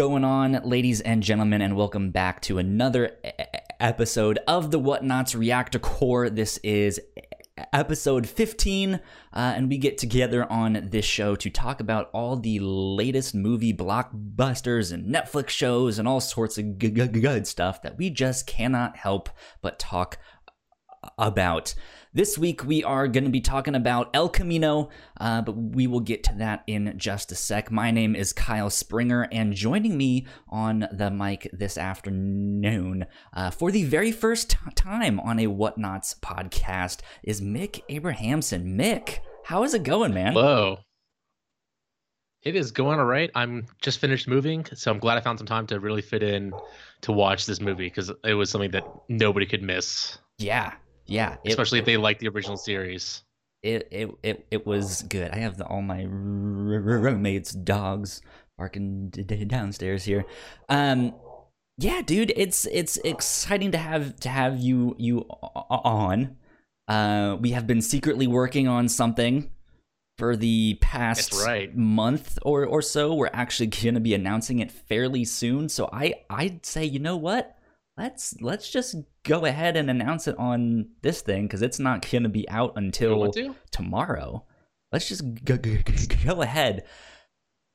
Going on, ladies and gentlemen, and welcome back to another episode of the Whatnauts Reactor Corps. This is episode 15, uh, and we get together on this show to talk about all the latest movie blockbusters and Netflix shows and all sorts of good stuff that we just cannot help but talk about. This week we are going to be talking about El Camino, uh, but we will get to that in just a sec. My name is Kyle Springer, and joining me on the mic this afternoon uh, for the very first t- time on a Whatnauts podcast is Mick Abrahamson. Mick, how is it going, man? Hello. It is going all right. I'm just finished moving, so I'm glad I found some time to really fit in to watch this movie because it was something that nobody could miss, Yeah, yeah. It, especially if they like the original series. it, it, it, it was good. I have the, all my roommates' dogs barking downstairs here. Um, yeah, dude, it's it's exciting to have to have you you on. Uh, we have been secretly working on something for the past right. month or or so. We're actually going to be announcing it fairly soon. So I I'd say you know what. Let's let's just go ahead and announce it on this thing because it's not going to be out until to? tomorrow. Let's just go, go, go ahead.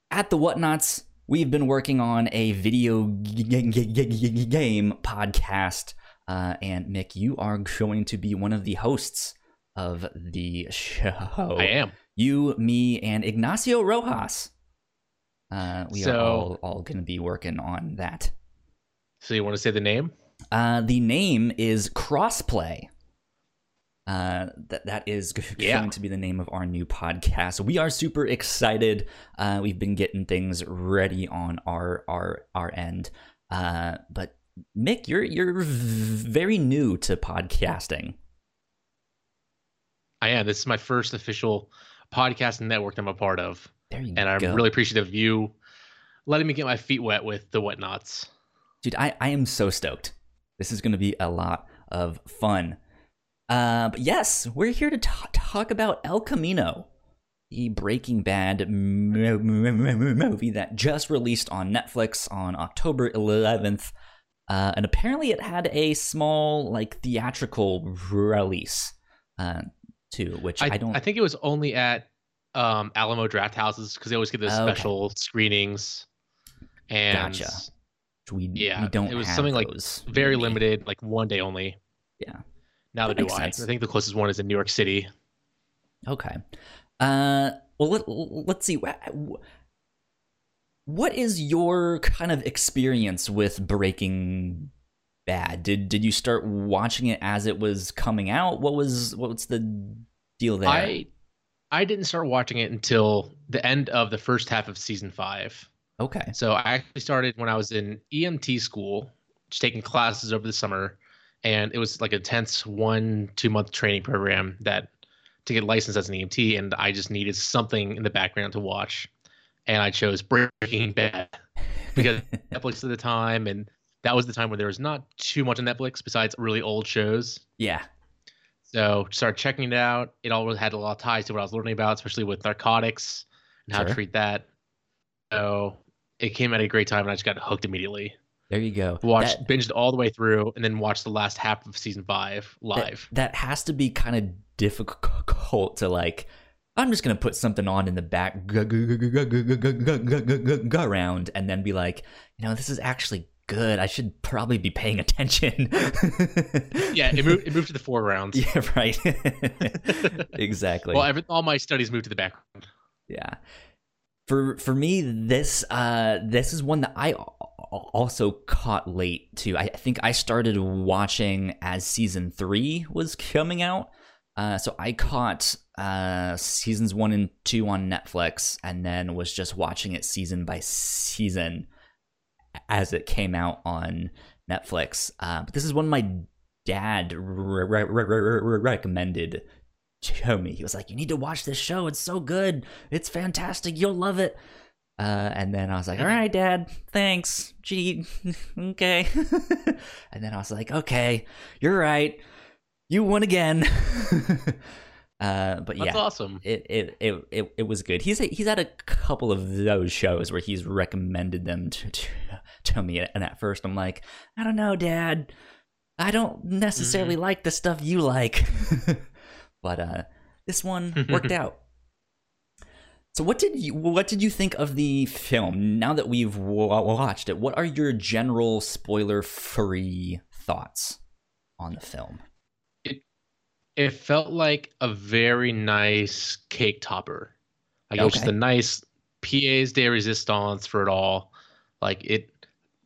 At the Whatnauts, we've been working on a video game podcast. Uh, and Mick, you are going to be one of the hosts of the show. I am. You, me, and Ignacio Rojas. Uh, we are all, all going to be working on that. So you want to say the name? Uh, the name is Crossplay. Uh, that that is Yeah. going to be the name of our new podcast. We are super excited. Uh, we've been getting things ready on our our our end. Uh, but Mick, you're you're v- very new to podcasting. I am. This is my first official podcast network I'm a part of, There you and I'm really appreciative of you letting me get my feet wet with the whatnauts. Dude. I I am so stoked. This is going to be a lot of fun. Uh, but yes, we're here to ta- talk about El Camino, the Breaking Bad mo- mo- mo- movie that just released on Netflix on October 11th. Uh, and apparently it had a small, like, theatrical release, uh, too, which I, I, don't. I think it was only at um, Alamo Drafthouses because they always get those Okay. special screenings. And Gotcha. We, yeah, we don't it was something, like, very limited, like one day only. Yeah. Now That do I. sense. I think the closest one is in New York City. Okay. Uh, well, let, let's see. Wha- What is your kind of experience with Breaking Bad? Did did you start watching it as it was coming out? What was what was the deal there? I I didn't start watching it until the end of the first half of season five. Okay. So I actually started when I was in EMT school, just taking classes over the summer, and it was like a tense one two month training program that to get licensed as an EMT, and I just needed something in the background to watch, and I chose Breaking Bad because Netflix at the time, and that was the time where there was not too much on Netflix besides really old shows. Yeah. So started checking it out. It always had a lot of ties to what I was learning about, especially with narcotics and how Sure. to treat that. So it came at a great time, and I just got hooked immediately. There you go. Watched that, binged all the way through, and then watched the last half of season five live. That, that has to be kind of difficult to like. I'm just gonna put something on in the back go round, and then be like, you know, this is actually good. I should probably be paying attention. yeah, it moved, it moved to the foreground. Yeah, right. exactly. Well, every, all my studies moved to the background. Yeah. For for me, this uh this is one that I al- al- also caught late too. I think I started watching as season three was coming out. Uh, so I caught uh, seasons one and two on Netflix, and then was just watching it season by season as it came out on Netflix. Uh, but this is one my dad re- re- re- recommended to me. He was like, "You need to watch this show. It's so good. It's fantastic. You'll love it." Uh, and then I was like, "All right, Dad. Thanks. Gee, okay." and then I was like, "Okay, you're right. You won again." Uh, but That's yeah, awesome. it, it it it it was good. He's he's had a couple of those shows where he's recommended them to to, to me, and at first I'm like, I don't know, Dad. I don't necessarily like the stuff you like, but uh, this one worked out. So what did you what did you think of the film? Now that we've w- watched it, what are your general spoiler free thoughts on the film? It it felt like a very nice cake topper. Like it was just a nice pièce de résistance for it all. Like it,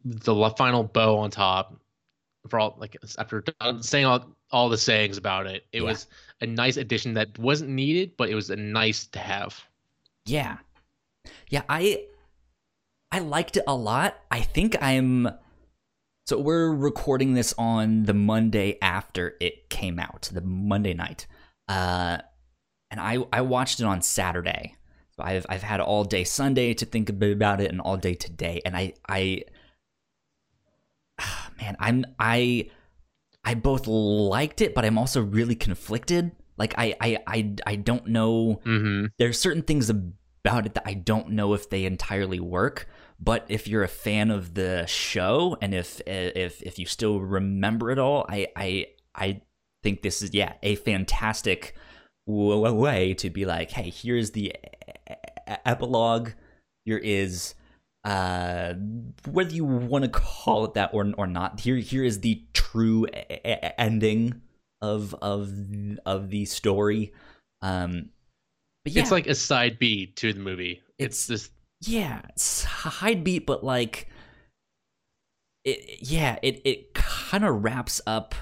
the final bow on top. For all like after saying all all the sayings about it, it Yeah. was a nice addition that wasn't needed, but it was a nice to have. Yeah. Yeah, I I liked it a lot. I think I'm so we're recording this on the Monday after it came out, the Monday night. Uh and I I watched it on Saturday. So I've I've had all day Sunday to think a bit about it and all day today and I I man, I'm I I both liked it but I'm also really conflicted. Like I I I, I don't know Mm-hmm. there's certain things about it that I don't know if they entirely work. But if you're a fan of the show and if if if you still remember it all, I I I think this is yeah a fantastic way to be like, hey, here's the epilogue. Here is uh whether you want to call it that or or not. Here here is the true e- e- ending of of of the story. Um, but yeah, It's like a side B to the movie. It's, this yeah, it's hide beat, but like it yeah, it it kind of wraps up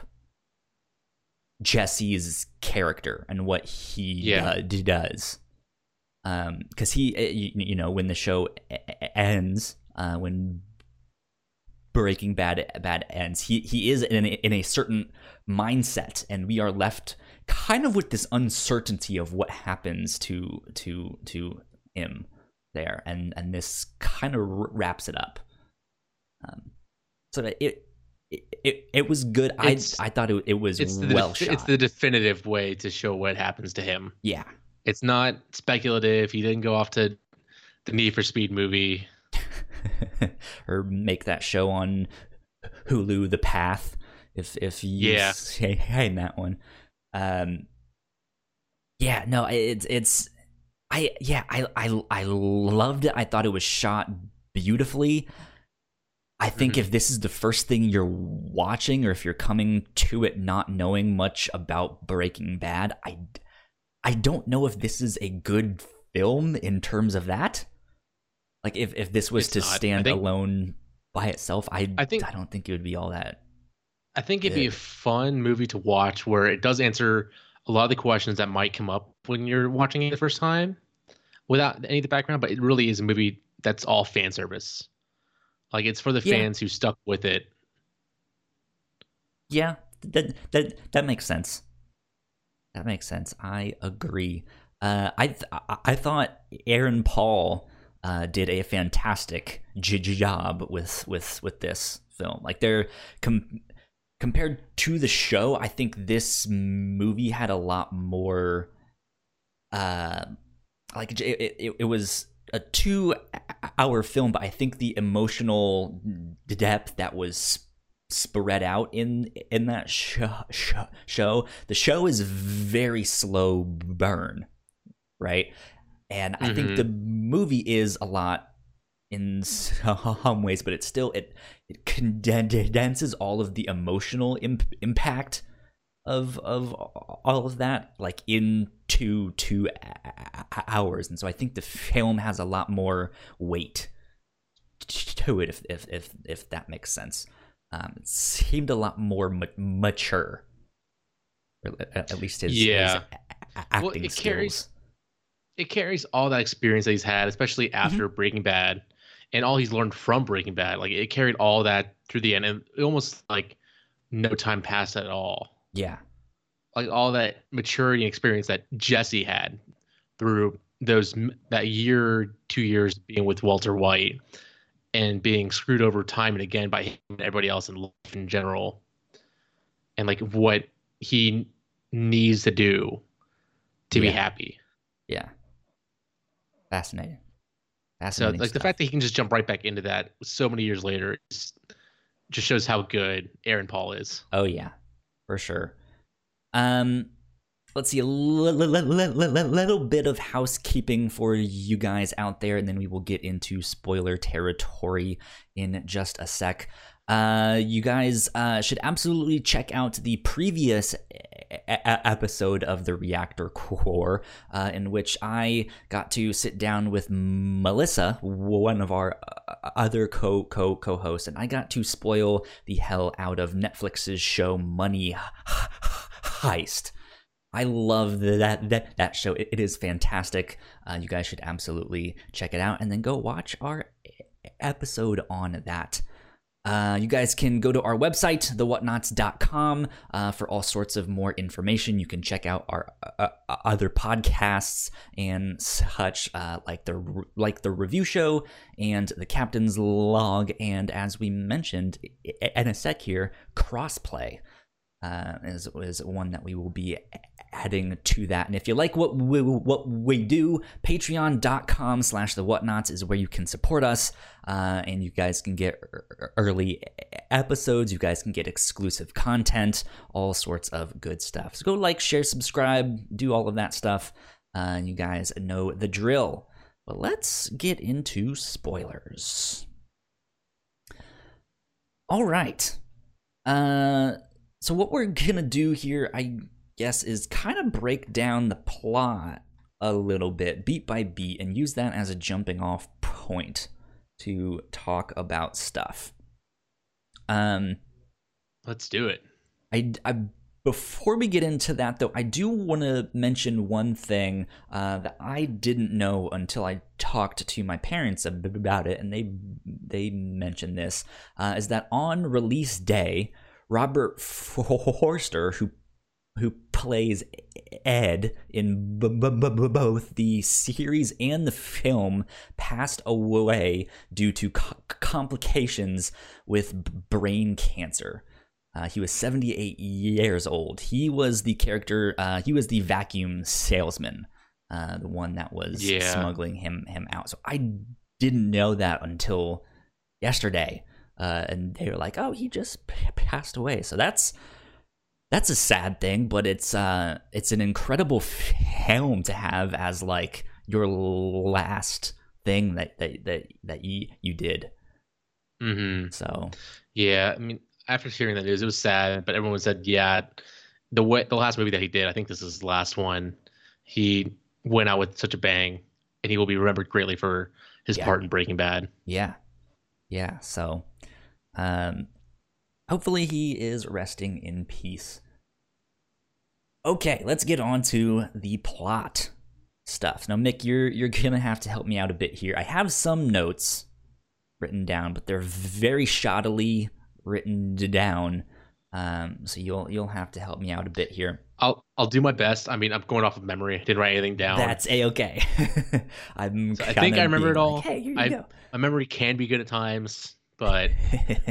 Jesse's character and what he Yeah. uh, d- does. Um, because he, uh, you, you know, when the show ends, uh, when Breaking Bad bad ends, he he is in a, in a certain mindset, and we are left kind of with this uncertainty of what happens to to to him there, and and this kind of wraps it up. Um, so that it. It, it, it was good. I It's- I thought it, it was it's the well shot. it's the definitive way to show what happens to him. yeah, It's not speculative. He didn't go off to the Need for Speed movie. or make that show on Hulu, The Path, if if you Yeah. say hey in that one. Um, yeah, no, it's it's I yeah I I I loved it. I thought it was shot beautifully. I think Mhm. if this is the first thing you're watching, or if you're coming to it not knowing much about Breaking Bad, I I don't know if this is a good film in terms of that. Like if if this was It's to not. Stand think- alone by itself, I I think- I don't think it would be all that. I think it'd be a fun movie to watch where it does answer a lot of the questions that might come up when you're watching it the first time without any of the background, but it really is a movie that's all fan service. Like it's for the Yeah. fans who stuck with it. Yeah, that that that makes sense. That makes sense. I agree. Uh, I th- I- thought Aaron Paul uh, did a fantastic j- job with with with this film. Like they're com- compared to the show, I think this movie had a lot more. Uh, like it, it, it was a two hour film, but I think the emotional depth that was spread out in in that show, show show the show is very slow burn right? And i think Mhm. the movie is a lot in some ways but it still it it condenses all of the emotional imp- impact of of all of that like into two two hours. And so i think the film has a lot more weight to it if if if, if that makes sense um, seemed a lot more ma- mature. At least his, his Yeah. a- acting Well, it skills. carries- It carries all that experience that he's had, especially after Breaking Bad, and all he's learned from Breaking Bad. Like it carried all that through the end, and almost like no time passed at all. Yeah, like all that maturity and experience that Jesse had through those that year, two years being with Walter White and being screwed over time and again by him and everybody else in life in general, and like what he needs to do to Yeah. be happy. Yeah. Fascinating. So Fascinating. like the fact that he can just jump right back into that so many years later is, just shows how good Aaron Paul is. Oh yeah, for sure. Um, let's see a li- li- li- li- li- li- little bit of housekeeping for you guys out there, and then we will get into spoiler territory in just a sec. Uh, you guys uh, should absolutely check out the previous episode of the Reactor Corps, uh, in which I got to sit down with Melissa, one of our uh, other co co co hosts, and I got to spoil the hell out of Netflix's show Money Heist. I love that that that show. It, it is fantastic. Uh, you guys should absolutely check it out, and then go watch our episode on that. Uh, you guys can go to our website, thewhatnauts.com, uh, for all sorts of more information. You can check out our uh, uh, other podcasts and such, uh, like the like the review show and the captain's log, and as we mentioned in a sec here, crossplay uh, is is one that we will be adding to that. And if you like what we, what we do, patreon.com slash the whatnauts is where you can support us. Uh, and you guys can get early episodes. You guys can get exclusive content, all sorts of good stuff. So go like, share, subscribe, do all of that stuff. Uh, you guys know the drill. But let's get into spoilers. All right. Uh, so what we're gonna do here, I guess, is kind of break down the plot a little bit, beat by beat, and use that as a jumping off point to talk about stuff. Um, Let's do it. I, I before we get into that though, I do want to mention one thing uh, that I didn't know until I talked to my parents about it, and they they mentioned this uh, is that on release day, Robert Forster, who who plays Ed in b- b- b- both the series and the film, passed away due to co- complications with brain cancer. Uh, he was 78 years old. He was the character. Uh, he was the vacuum salesman, uh, the one that was Yeah. smuggling him him out. So I didn't know that until yesterday, uh, and they were like, "Oh, he just p- passed away." So that's that's a sad thing, but it's uh, it's an incredible film to have as like your last thing that that that that you you did. hmm So Yeah, I mean, after hearing that news, it was sad, but everyone said, yeah, the way the last movie that he did, I think this is his last one. He went out with such a bang, and he will be remembered greatly for his Yeah. part in Breaking Bad. Yeah. Yeah. So, um, hopefully he is resting in peace. Okay, let's get on to the plot stuff. Now, Mick, you're you're gonna have to help me out a bit here. I have some notes written down, but they're very shoddily written down. Um, so you'll you'll have to help me out a bit here. I'll I'll do my best. I mean, I'm going off of memory. Didn't write anything down. That's a okay. I'm. So I think I remember it all. Like, hey, here you I- go. my memory can be good at times, but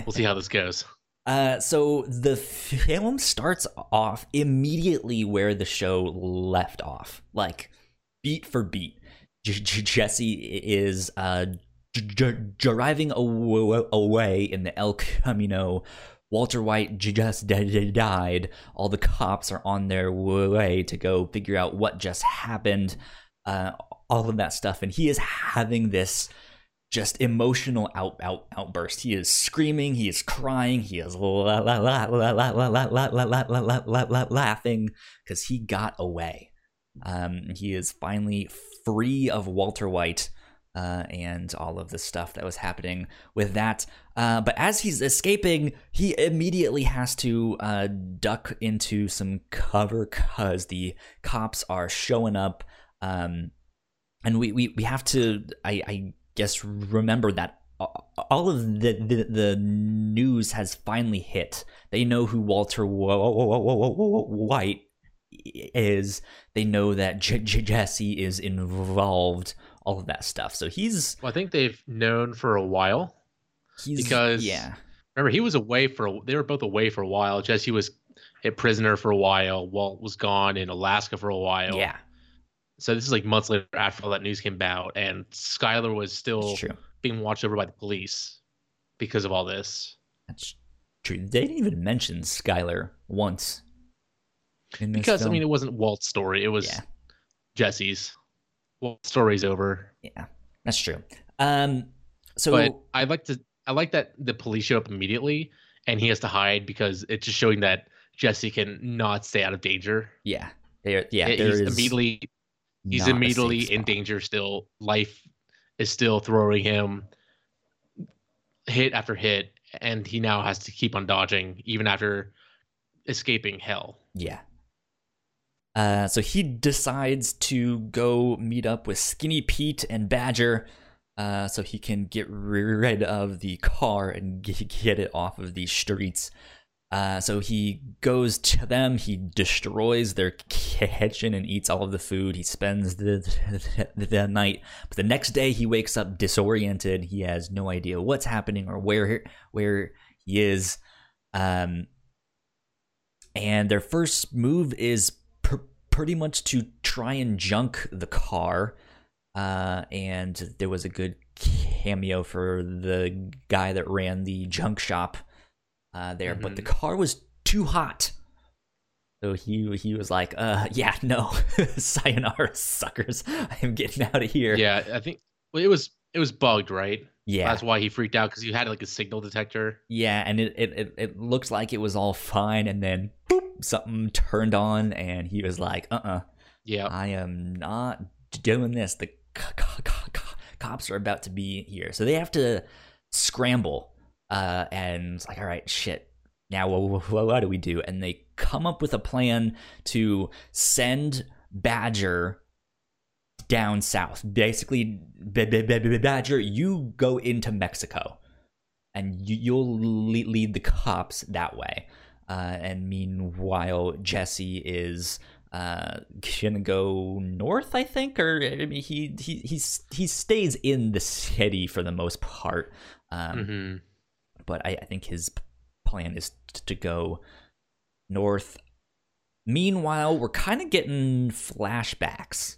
we'll see how this goes. Uh, so the film starts off immediately where the show left off, like beat for beat. J- J- Jesse is uh, j- driving aw- away in the El Camino. Walter White j- just died. All the cops are on their way to go figure out what just happened. Uh, all of that stuff, and he is having this just emotional out, out outburst. He is screaming, he is crying, he is la la la la la la la la la la la la la la laughing because he got away. Um, he is finally free of Walter White uh, and all of the stuff that was happening with that. Uh, but as he's escaping, he immediately has to uh, duck into some cover because the cops are showing up. Um, and we, we, we have to, I, I guess, remember that uh, all of the, the, the news has finally hit. They know who Walter White is. They know that J- J- Jesse is involved. All of that stuff. So he's Well, I think they've known for a while. he's Because- yeah Remember, he was away for a, they were both away for a while. Jesse was a prisoner for a while. Walt was gone in Alaska for a while. yeah So this is like months later after all that news came out, and Skyler was still being watched over by the police because of all this. That's true. They didn't even mention Skyler once. Because I mean, it wasn't Walt's story; it was Yeah. Jesse's. Walt's story's over. yeah, that's true. Um, so but I like to I like that the police show up immediately and he has to hide because it's just showing that Jesse can not stay out of danger. yeah, there, yeah, there he's is immediately he's immediately in danger still. Life is still throwing him hit after hit and he now has to keep on dodging even after escaping hell. Yeah. Uh, so he decides to go meet up with Skinny Pete and Badger uh, so he can get rid of the car and get, get it off of the streets. Uh, so he goes to them, he destroys their kitchen and eats all of the food. He spends the, the, the night, but the next day he wakes up disoriented. He has no idea what's happening or where where he is. Um, and their first move is pr- pretty much to try and junk the car. Uh, and there was a good cameo for the guy that ran the junk shop uh, there, but the car was too hot. So he he was like, uh, yeah, no, sayonara, suckers. I'm getting out of here. Yeah, I think well, it was it was bugged, right? yeah, That's why he freaked out because he had like a signal detector. Yeah, and it, it, it, it looked like it was all fine, and then boop, something turned on, and he was like, uh uh Yeah. I am not doing this. The c- c- c- cops are about to be here. So they have to scramble, uh, and like, all right, shit. Now, what, what, what do we do? And they come up with a plan to send Badger down south. Basically, Badger, you go into Mexico, and you, you'll lead, the cops that way. Uh, and meanwhile, Jesse is uh, gonna go north, I think, or I mean, he he he's, he stays in the city for the most part. Um, hmm but I, I think his plan is t- to go north. Meanwhile, we're kind of getting flashbacks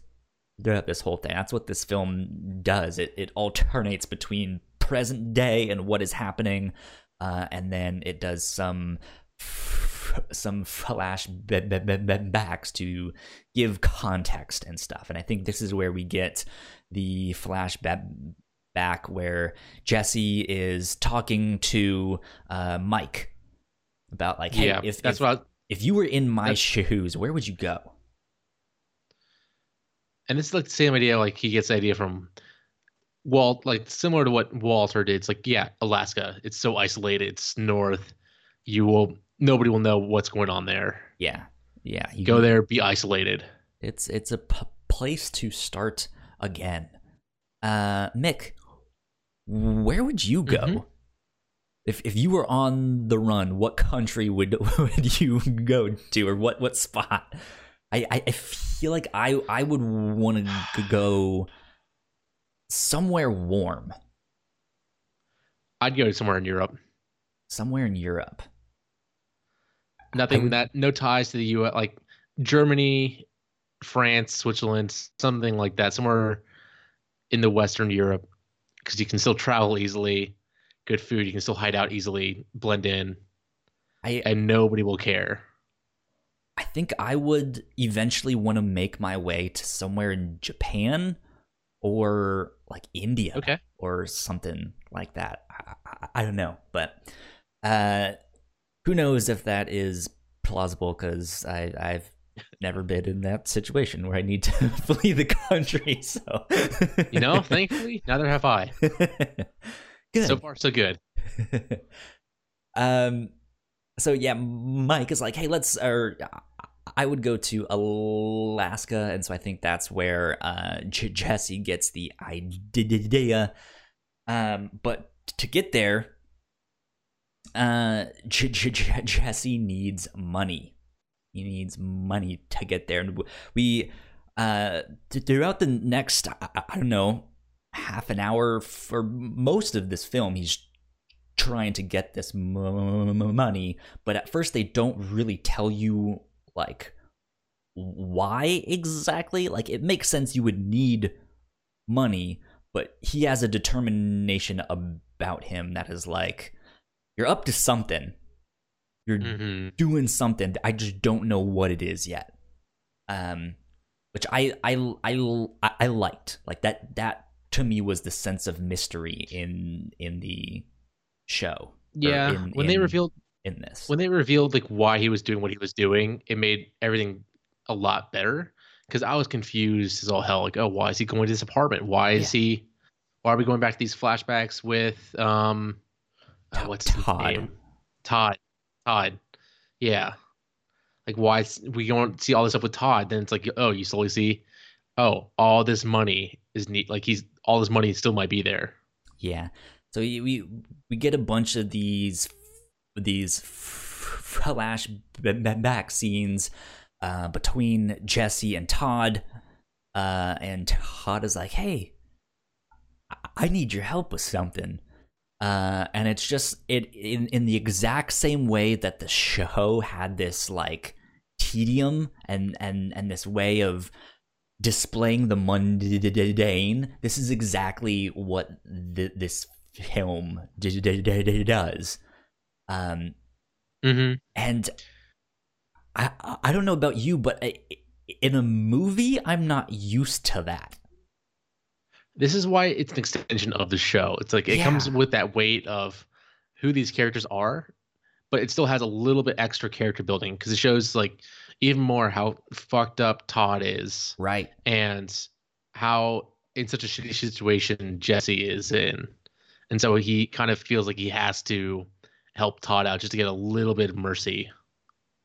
throughout this whole thing. That's what this film does. It it alternates between present day and what is happening, uh, and then it does some f- some flashbacks to give context and stuff. And I think this is where we get the flashback back where Jesse is talking to uh, Mike about like, hey, yeah, if that's if, what. I, if you were in my shoes, where would you go? and it's like the same idea. Like he gets the idea from Walt, like similar to what Walter did. It's like, yeah, Alaska. It's so isolated. It's north. You will. Nobody will know what's going on there. Yeah, yeah, you Go there, be isolated. It's it's a p- place to start again. Uh, Mick, where would you go? Mhm. If, if you were on the run, what country would would you go to, or what, what spot? I, I, I feel like I I would want to go somewhere warm, I'd go somewhere in Europe. somewhere in Europe. Nothing would- that no ties to the U.S. Like Germany, France, Switzerland, something like that. Somewhere in the Western Europe, because you can still travel easily. Good food. You can still hide out easily, blend in, I and nobody will care. I think I would eventually want to make my way to somewhere in Japan or like India. Okay. or something like that. I, I, I don't know, but uh, who knows if that is plausible? Because I I've never been in that situation where I need to flee the country. So You know, thankfully, neither have I. good. So far, so good. um, so yeah, Mike is like, hey, let's. Or I would go to Alaska, and so I think that's where uh, J- Jesse gets the idea. Um, but to get there, uh, J- J- Jesse needs money. He needs money to get there, and we uh throughout the next I, I don't know half an hour for most of this film he's trying to get this money but at first they don't really tell you like why exactly. Like it makes sense you would need money, but he has a determination about him that is like you're up to something. You're hmm doing something. I just don't know what it is yet. Um, which I I I I liked. Like that that to me was the sense of mystery in in the show. Yeah, in- when they revealed in this. when they revealed like why he was doing what he was doing, it made everything a lot better. Because I was confused as all hell. Like, oh, why is he going to this apartment? Why is he? Why are we going back to these flashbacks with um, uh, what's Todd. name? Todd. Todd. Yeah. Like, why we don't see all this stuff with Todd? Then it's like, oh, you slowly see, oh, all this money is neat. Like he's all this money still might be there. Yeah. So we we, get a bunch of these these flashback scenes uh, between Jesse and Todd, uh, and Todd is like, "Hey, I need your help with something." Uh, and it's just it in in the exact same way that the show had this like tedium and and and this way of displaying the mundane. This is exactly what th- this film d- d- d- does. Um, Mm-hmm. and I I- I don't know about you, but I, in a movie, I'm not used to that. This is why it's an extension of the show. It's like it comes with that weight of who these characters are, but it still has a little bit extra character building because it shows like even more how fucked up Todd is Right. and how in such a shitty situation Jesse is in. And so he kind of feels like he has to help Todd out just to get a little bit of mercy.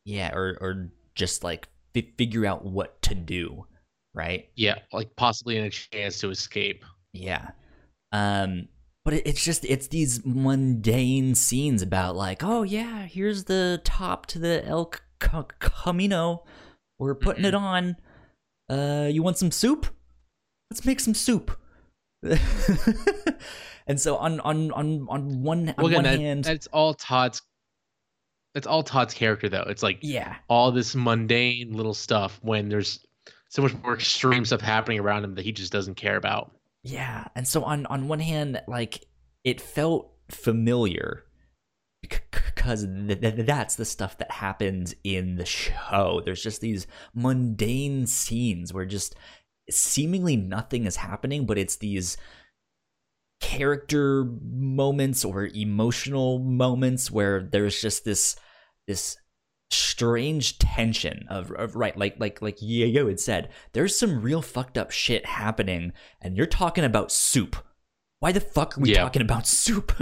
Yeah, or or just like fi- figure out what to do. Right. Yeah, like possibly in a chance to escape. Yeah. Um but it, it's just it's these mundane scenes about like, oh yeah, here's the top to the El Camino. We're putting it on. Uh you want some soup? Let's make some soup. and so on on on on one on Well, again, one that, hand that's all Todd's. That's all Todd's character, though. It's like yeah. all this mundane little stuff when there's so much more extreme stuff happening around him that he just doesn't care about. Yeah, and so on on one hand, like it felt familiar because th- th- that's the stuff that happens in the show. There's just these mundane scenes where just seemingly nothing is happening, but it's these character moments or emotional moments where there's just this this strange tension of, of right like like like Yo had said there's some real fucked up shit happening and you're talking about soup why the fuck are we Yeah. talking about soup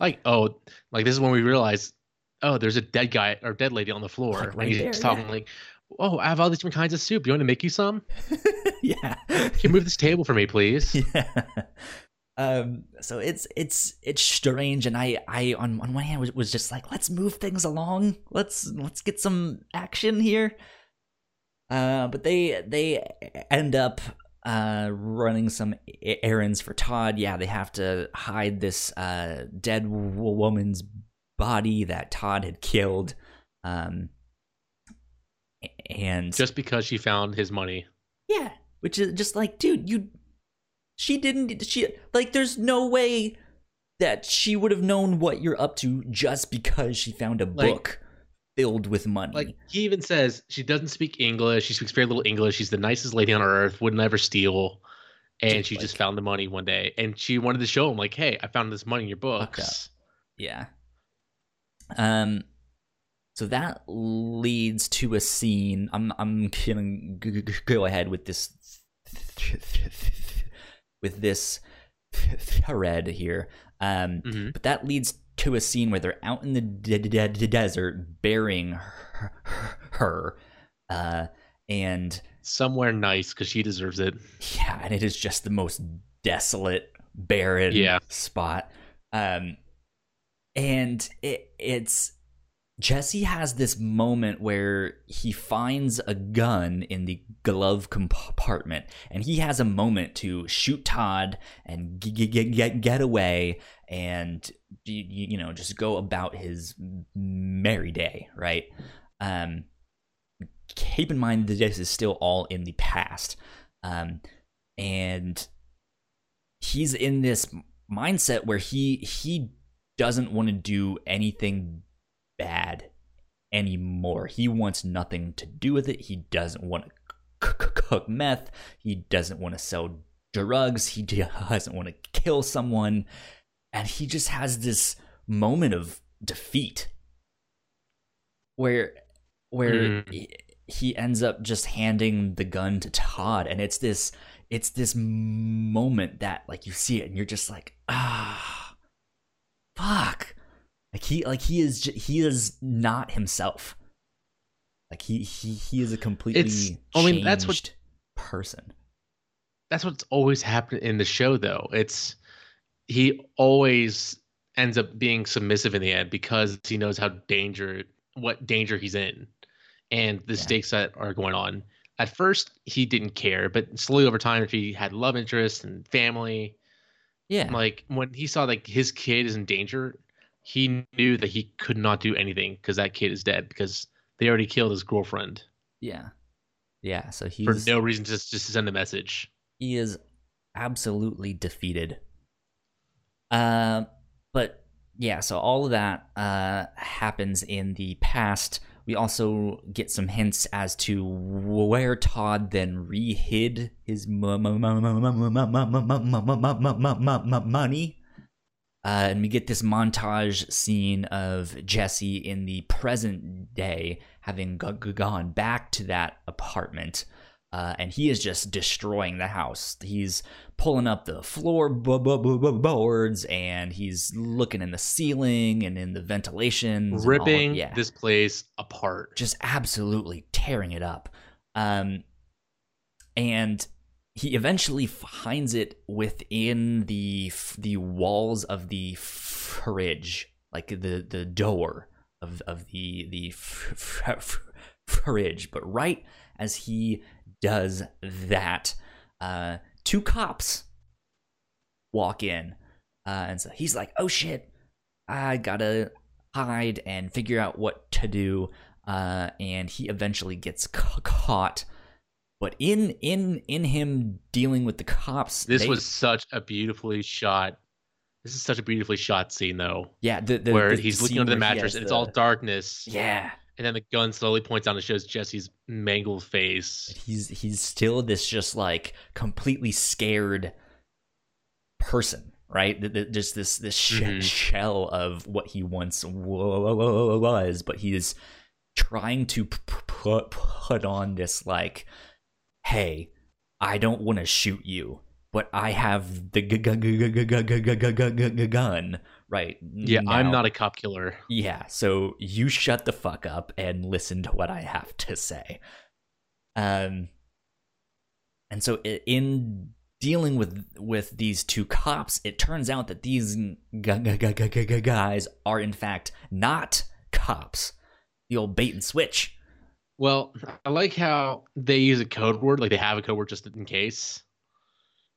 Like, oh, like this is when we realize, oh, there's a dead guy or dead lady on the floor. Like, and he's there, talking yeah. like, oh, I have all these different kinds of soup. You want to make you some? yeah Can you move this table for me, please? yeah um so it's it's it's strange and i i on, on one hand was, was just like let's move things along let's let's get some action here uh but they they end up uh running some errands for todd yeah they have to hide this uh dead w- woman's body that todd had killed um and Just because she found his money. yeah, which is just like, dude, you. She didn't. She like. There's no way that she would have known what you're up to just because she found a Like- book filled with money. Like he even says she doesn't speak English. She speaks very little English. She's the nicest lady on earth. Would never steal. And Dude, she just found the money one day, and she wanted to show him, like, "Hey, I found this money in your books." yeah. Um. So that leads to a scene. I'm I'm gonna go ahead with this with this thread here. Um. hmm But that leads to a scene where they're out in the de- de- de- desert burying her, her uh, and Somewhere nice because she deserves it. yeah, and it is just the most desolate, barren Yeah. spot. Um, and it, it's Jesse has this moment where he finds a gun in the glove compartment, and he has a moment to shoot Todd and g- g- get get away, and you know just go about his merry day, right? Um, keep in mind that this is still all in the past. Um, and he's in this mindset where he he doesn't want to do anything bad anymore. He wants nothing to do with it. He doesn't want to cook meth. He doesn't want to sell drugs. He doesn't want to kill someone. And he just has this moment of defeat where where mm. he, he ends up just handing the gun to Todd and it's this it's this moment that like you see it and you're just like ah fuck like he like he is he is not himself like he he he is a completely it's, I mean that's what person. That's what's always happened in the show though. It's he always ends up being submissive in the end because he knows how danger what danger he's in and the yeah. stakes that are going on. At first he didn't care, but slowly over time if he had love interest and family, yeah. Like when he saw like his kid is in danger, he knew that he could not do anything because that kid is dead because they already killed his girlfriend. Yeah. Yeah. So he for no reason just just to send a message. He is absolutely defeated. Uh, but yeah, so all of that uh happens in the past. We also get some hints as to where Todd then re-hid his money uh, and we get this montage scene of Jesse in the present day having g- gone back to that apartment. Uh, and he is just destroying the house. He's pulling up the floorboards and he's looking in the ceiling and in the ventilation, ripping yeah. this place apart, just absolutely tearing it up. Um, and he eventually finds it within the the walls of the fridge, like the the door of of the the fridge. But right as he does that, uh, two cops walk in, uh, and so he's like, "Oh shit, I gotta hide and figure out what to do." Uh, and he eventually gets ca- caught but in in in him dealing with the cops, this they, was such a beautifully shot. This is such a beautifully shot scene, though. Yeah, the, the, where the, he's looking under the mattress and it's all darkness. Yeah, and then the gun slowly points down and shows Jesse's mangled face. He's he's still this just like completely scared person, right? Just this this mm-hmm. shell of what he once was, but he's trying to put put on this like hey, I don't want to shoot you, but I have the gun, right? Yeah, I'm not a cop killer. Yeah, so you shut the fuck up and listen to what I have to say. Um, and so in dealing with with these two cops, it turns out that these guys are in fact not cops. The old bait and switch. Well, I like how they use a code word, like they have a code word just in case,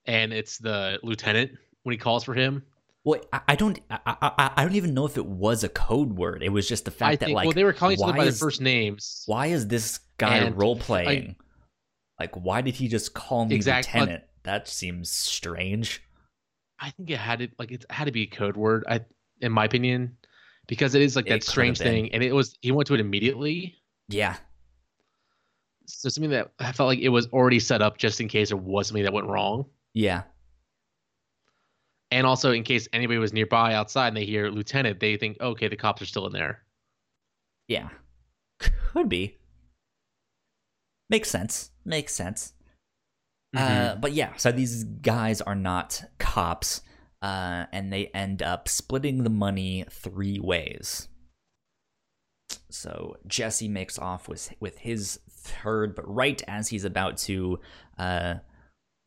and it's the lieutenant when he calls for him. Well, I don't, I, I, I don't even know if it was a code word. It was just the fact that like, well, they were calling each other by their first names. Why is this guy role playing? Like, why did he just call me exactly, lieutenant? Uh, that seems strange. I think it had to like it had to be a code word. I, in my opinion, because it is like that strange thing, and it was he went to it immediately. Yeah, so something that I felt like it was already set up just in case there was something that went wrong. Yeah. And also in case anybody was nearby outside and they hear lieutenant, they think, okay, the cops are still in there. Yeah. Could be. Makes sense. Makes sense. Mm-hmm. Uh, but yeah, so these guys are not cops, uh, and they end up splitting the money three ways. So Jesse makes off with with his third, but right as he's about to uh,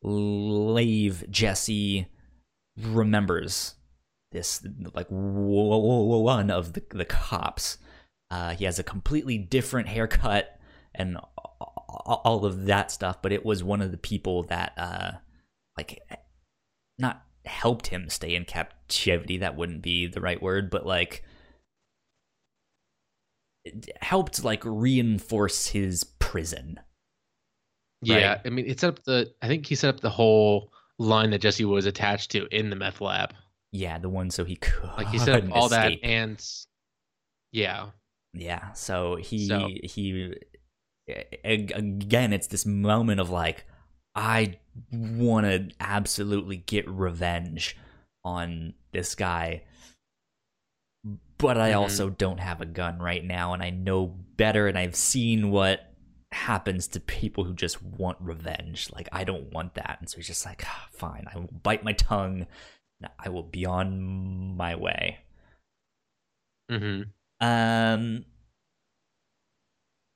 leave, Jesse remembers this like one of the, the cops. Uh, he has a completely different haircut and all of that stuff, but it was one of the people that uh, like not helped him stay in captivity. That wouldn't be the right word, but like helped like reinforce his prison. Yeah, Right. I mean, it set up the. I think he set up the whole line that Jesse was attached to in the meth lab. Yeah, the one so he could Like he set up all that, and yeah, Yeah, so he So- he again it's this moment of like I want to absolutely get revenge on this guy but I Mhm. also don't have a gun right now and I know better and I've seen what happens to people who just want revenge. Like I don't want that. And so he's just like "Ah, fine I will bite my tongue. I will be on my way. Hmm um,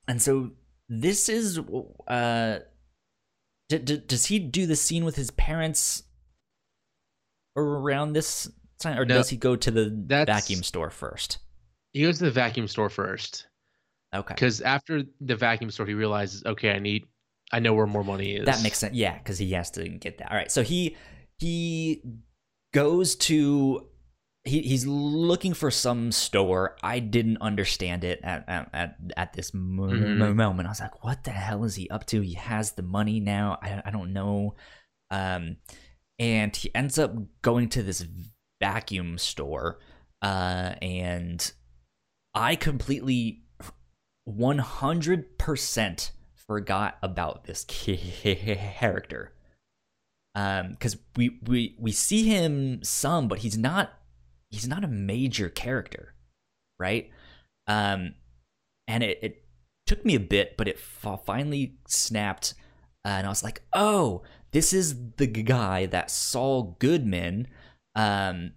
and so this is uh, d- d- does he do the scene with his parents around this time, or No, does he go to the vacuum store first? he goes to the vacuum store first Okay, because after the vacuum store, he realizes, okay, I need, I know where more money is. that makes sense. Yeah, because he has to get that. All right, so he he goes to. He, he's looking for some store. I didn't understand it at at, at, at this mo- Mhm. moment. I was like, "What the hell is he up to? He has the money now. I, I don't know." Um, and he ends up going to this vacuum store, uh, and I completely, one hundred percent forgot about this character. Um because we we we see him some but he's not he's not a major character right? Um and it, it took me a bit but it finally snapped uh, and i was like oh this is the guy that saul goodman um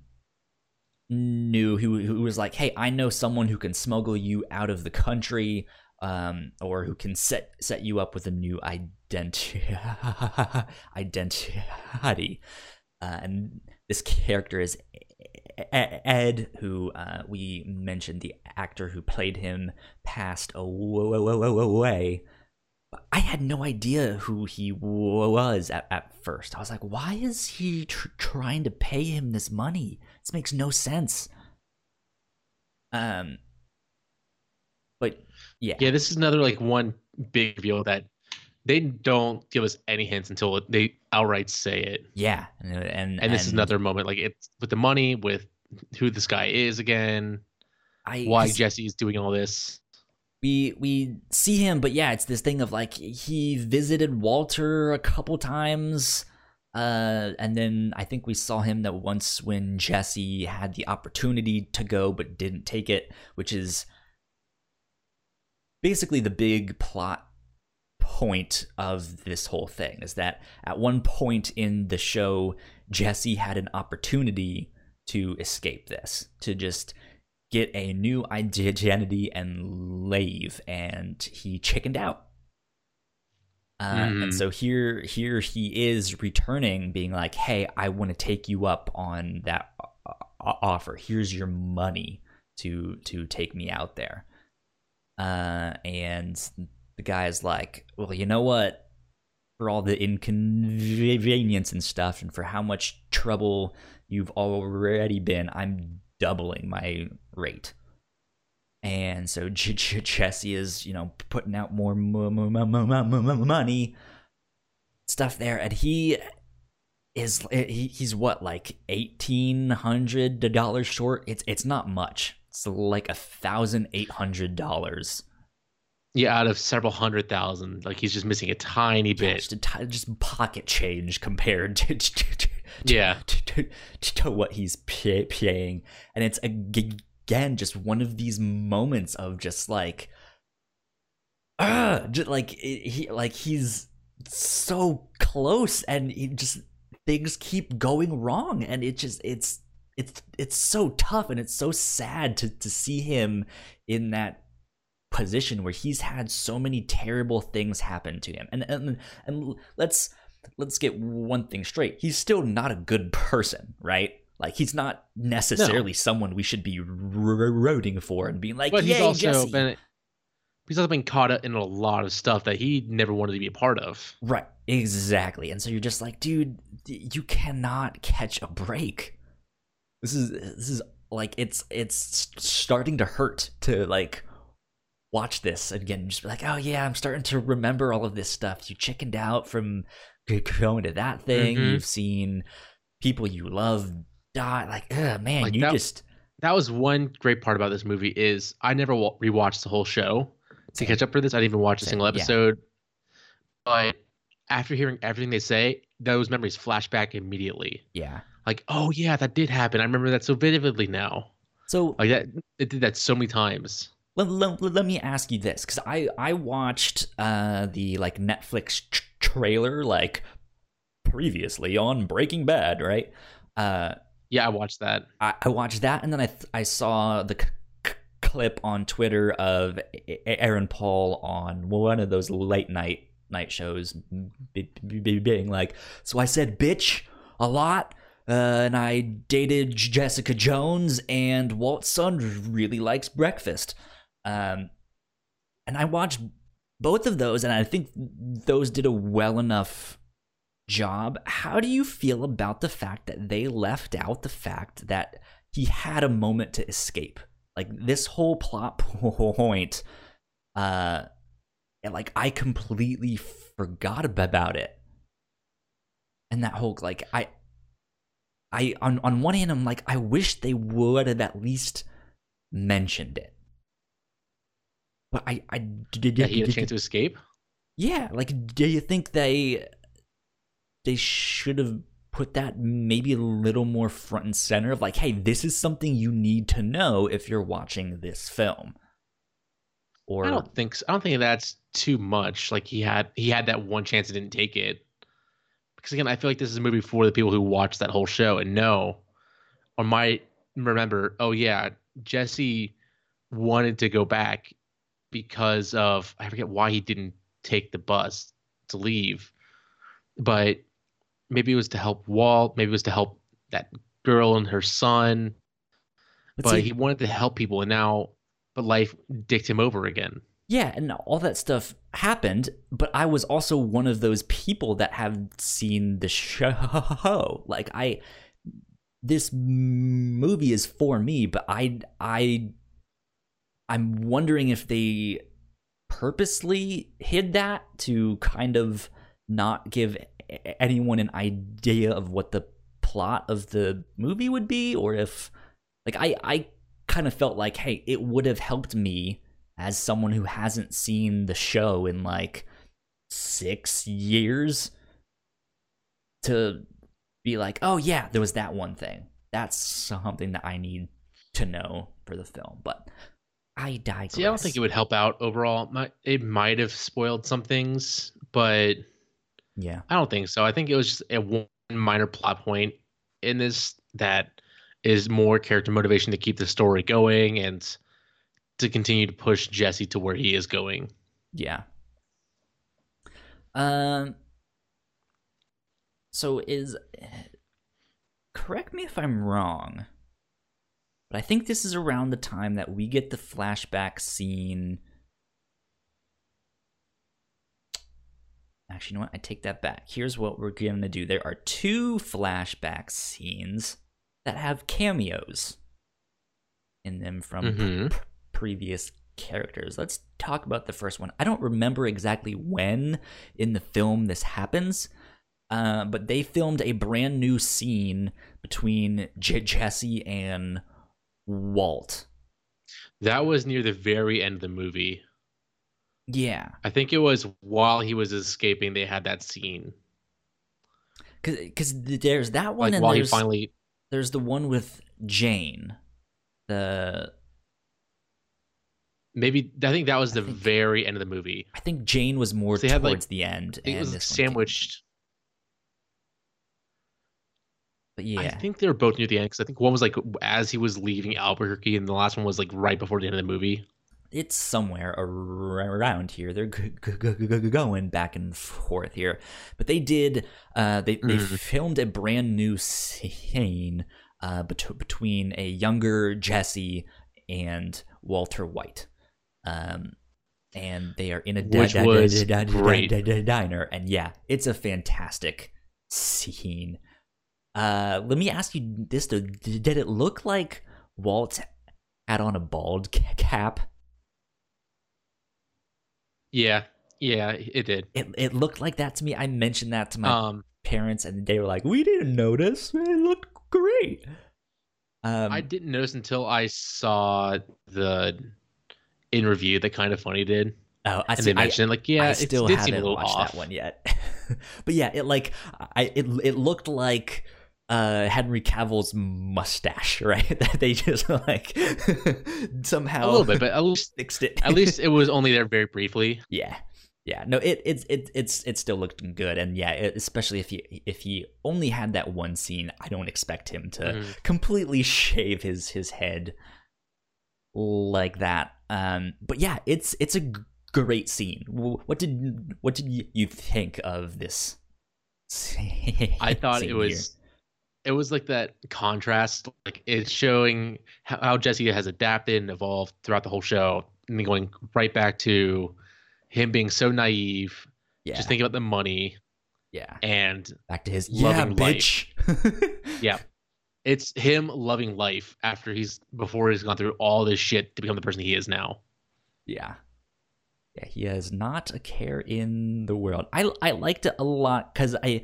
knew who who was like hey i know someone who can smuggle you out of the country um, or who can set set you up with a new identity identity. Uh, and this character is Ed, who uh, we mentioned the actor who played him passed away. But I had no idea who he was at, at first. I was like, why is he tr- trying to pay him this money? This makes no sense. Um, but yeah, Yeah, this is another like one big reveal that they don't give us any hints until they outright say it. yeah, and and, And, this is another moment, like it's with the money, with who this guy is again, I, why Jesse is doing all this. We we see him, but yeah, it's this thing of like he visited Walter a couple times. Uh, and then I think we saw him that once when Jesse had the opportunity to go but didn't take it, which is basically the big plot point of this whole thing is that at one point in the show Jesse had an opportunity to escape this to just get a new identity and leave and he chickened out. Uh, and Mhm. so here here he is returning being like hey i want to take you up on that o- o- offer. Here's your money to to take me out there. Uh, and the guy's like well you know what? For all the inconvenience and stuff and for how much trouble you've already been i'm doubling my rate and so J- J- Jesse is, you know, putting out more mo- mo- mo- mo- mo- mo- mo- money stuff there, and he is eh, he, he's what like eighteen hundred dollars short. It's it's not much. It's like a thousand eight hundred dollars. Yeah, out of several hundred thousand, like he's just missing a tiny bit. Just, a just pocket change compared to, to, to, Yeah. to, to, what he's pay, paying, and it's ag- again just one of these moments of just like, ah, just like he like he's so close, and he just things keep going wrong, and it just it's it's it's so tough, and it's so sad to to see him in that position where he's had so many terrible things happen to him, and and and let's let's get one thing straight. He's still not a good person, right? Like he's not necessarily someone we should be rooting for and being like, But he's also Jesse!" been he's also been caught up in a lot of stuff that he never wanted to be a part of. Right, exactly. And so you're just like, dude, you cannot catch a break. This is this is like it's it's starting to hurt to like watch this again, just be like, oh yeah, I'm starting to remember all of this stuff. You chickened out from going to that thing. Mhm. You've seen people you love die. Like, ugh, man, Like you that- just That was one great part about this movie is I never wa- rewatched the whole show to catch up for this. I didn't even watch a Same, single yeah. episode. But after hearing everything they say, those memories flash back immediately. yeah. Like, oh yeah, that did happen. I remember that so vividly now. So Like that, it did that so many times. let, let, let me ask you this because I I watched uh the like Netflix tr- trailer like previously on Breaking Bad, right? Uh, Yeah, I watched that. I, I watched that and then I th- I saw the c- c- clip on Twitter of Aaron Paul on one of those late night night shows b- b- b- being like, so I said bitch a lot. Uh, and I dated Jessica Jones, and Walt's son really likes breakfast. Um, and I watched both of those, and I think those did a well enough job. How do you feel about the fact that they left out the fact that he had a moment to escape? Like this whole plot point, uh, like I completely forgot about it. And that whole like I, I on on one hand I'm like I wish they would have at least mentioned it. But I I did Yeah, he had a chance to escape. yeah, like do you think they they should have put that maybe a little more front and center of like, hey, this is something you need to know if you're watching this film. Or I don't think so. I don't think that's too much. Like he had he had that one chance and didn't take it. Because again, I feel like this is a movie for the people who watch that whole show and know or might remember, oh yeah, Jesse wanted to go back because of I forget why he didn't take the bus to leave. But maybe it was to help Walt, maybe it was to help that girl and her son. But, see- he wanted to help people and now but life dicked him over again. Yeah, and all that stuff happened, but I was also one of those people that have seen the show. Like I this movie is for me, but I I I'm wondering if they purposely hid that to kind of not give anyone an idea of what the plot of the movie would be or if like I I kind of felt like hey, it would have helped me as someone who hasn't seen the show in like six years to be like, oh yeah, there was that one thing. That's something that I need to know for the film. But I digress. See, I don't think it would help out overall. It might have spoiled some things, but Yeah, I don't think so. I think it was just a one minor plot point in this that is more character motivation to keep the story going and to continue to push Jesse to where he is going. yeah. Um. So is correct me if I'm wrong, but I think this is around the time that we get the flashback scene. Actually, you know what? I take that back. Here's what we're going to do. There are two flashback scenes that have cameos in them from Mhm. p- previous characters. Let's talk about the first one. I don't remember exactly when in the film this happens, uh, but they filmed a brand new scene between J- Jesse and Walt. That was near the very end of the movie. Yeah, I think it was while he was escaping, they had that scene. because there's that one, Like and while he finally there's the one with Jane. The maybe I think that was the think- very end of the movie. I think Jane was more They had, like- towards the end, It and was sandwiched. But yeah, I think they were both near the end because I think one was like as he was leaving Albuquerque, and the last one was like right before the end of the movie. It's somewhere ar- around here. They're g- g- g- going back and forth here, but they did. Uh, they they Mhm. filmed a brand new scene uh, bet- between a younger Jesse and Walter White, um, and they are in a di- di- di- diner, and yeah, it's a fantastic scene. Uh, let me ask you this though: Did it look like Walt had on a bald cap? Yeah, yeah, it did. It it looked like that to me. I mentioned that to my Um, parents, and they were like, "We didn't notice. It looked great." Um, I didn't notice until I saw the in review that Kinda Funny did, oh, I and see. they I, mentioned like, yeah, I it still did seem a haven't little watched off. that one yet. but yeah, it like I it it looked like uh Henry Cavill's mustache, right? That they just like somehow A little bit, but at least fixed it. at least it was only there very briefly. yeah. Yeah, no, it it's it, it's it still looked good, and yeah, it, especially if he if he only had that one scene, I don't expect him to Mhm. completely shave his his head like that. Um, but yeah, it's it's a great scene. What did what did you think of this? I thought it was it was like that contrast, like it's showing how, how Jesse has adapted and evolved throughout the whole show, and then going right back to him being so naive, yeah, just thinking about the money, yeah. and Back to his yeah, loving life. bitch. yeah, it's him loving life after he's before he's gone through all this shit to become the person he is now. Yeah. Yeah, he has not a care in the world. I I liked it a lot cuz I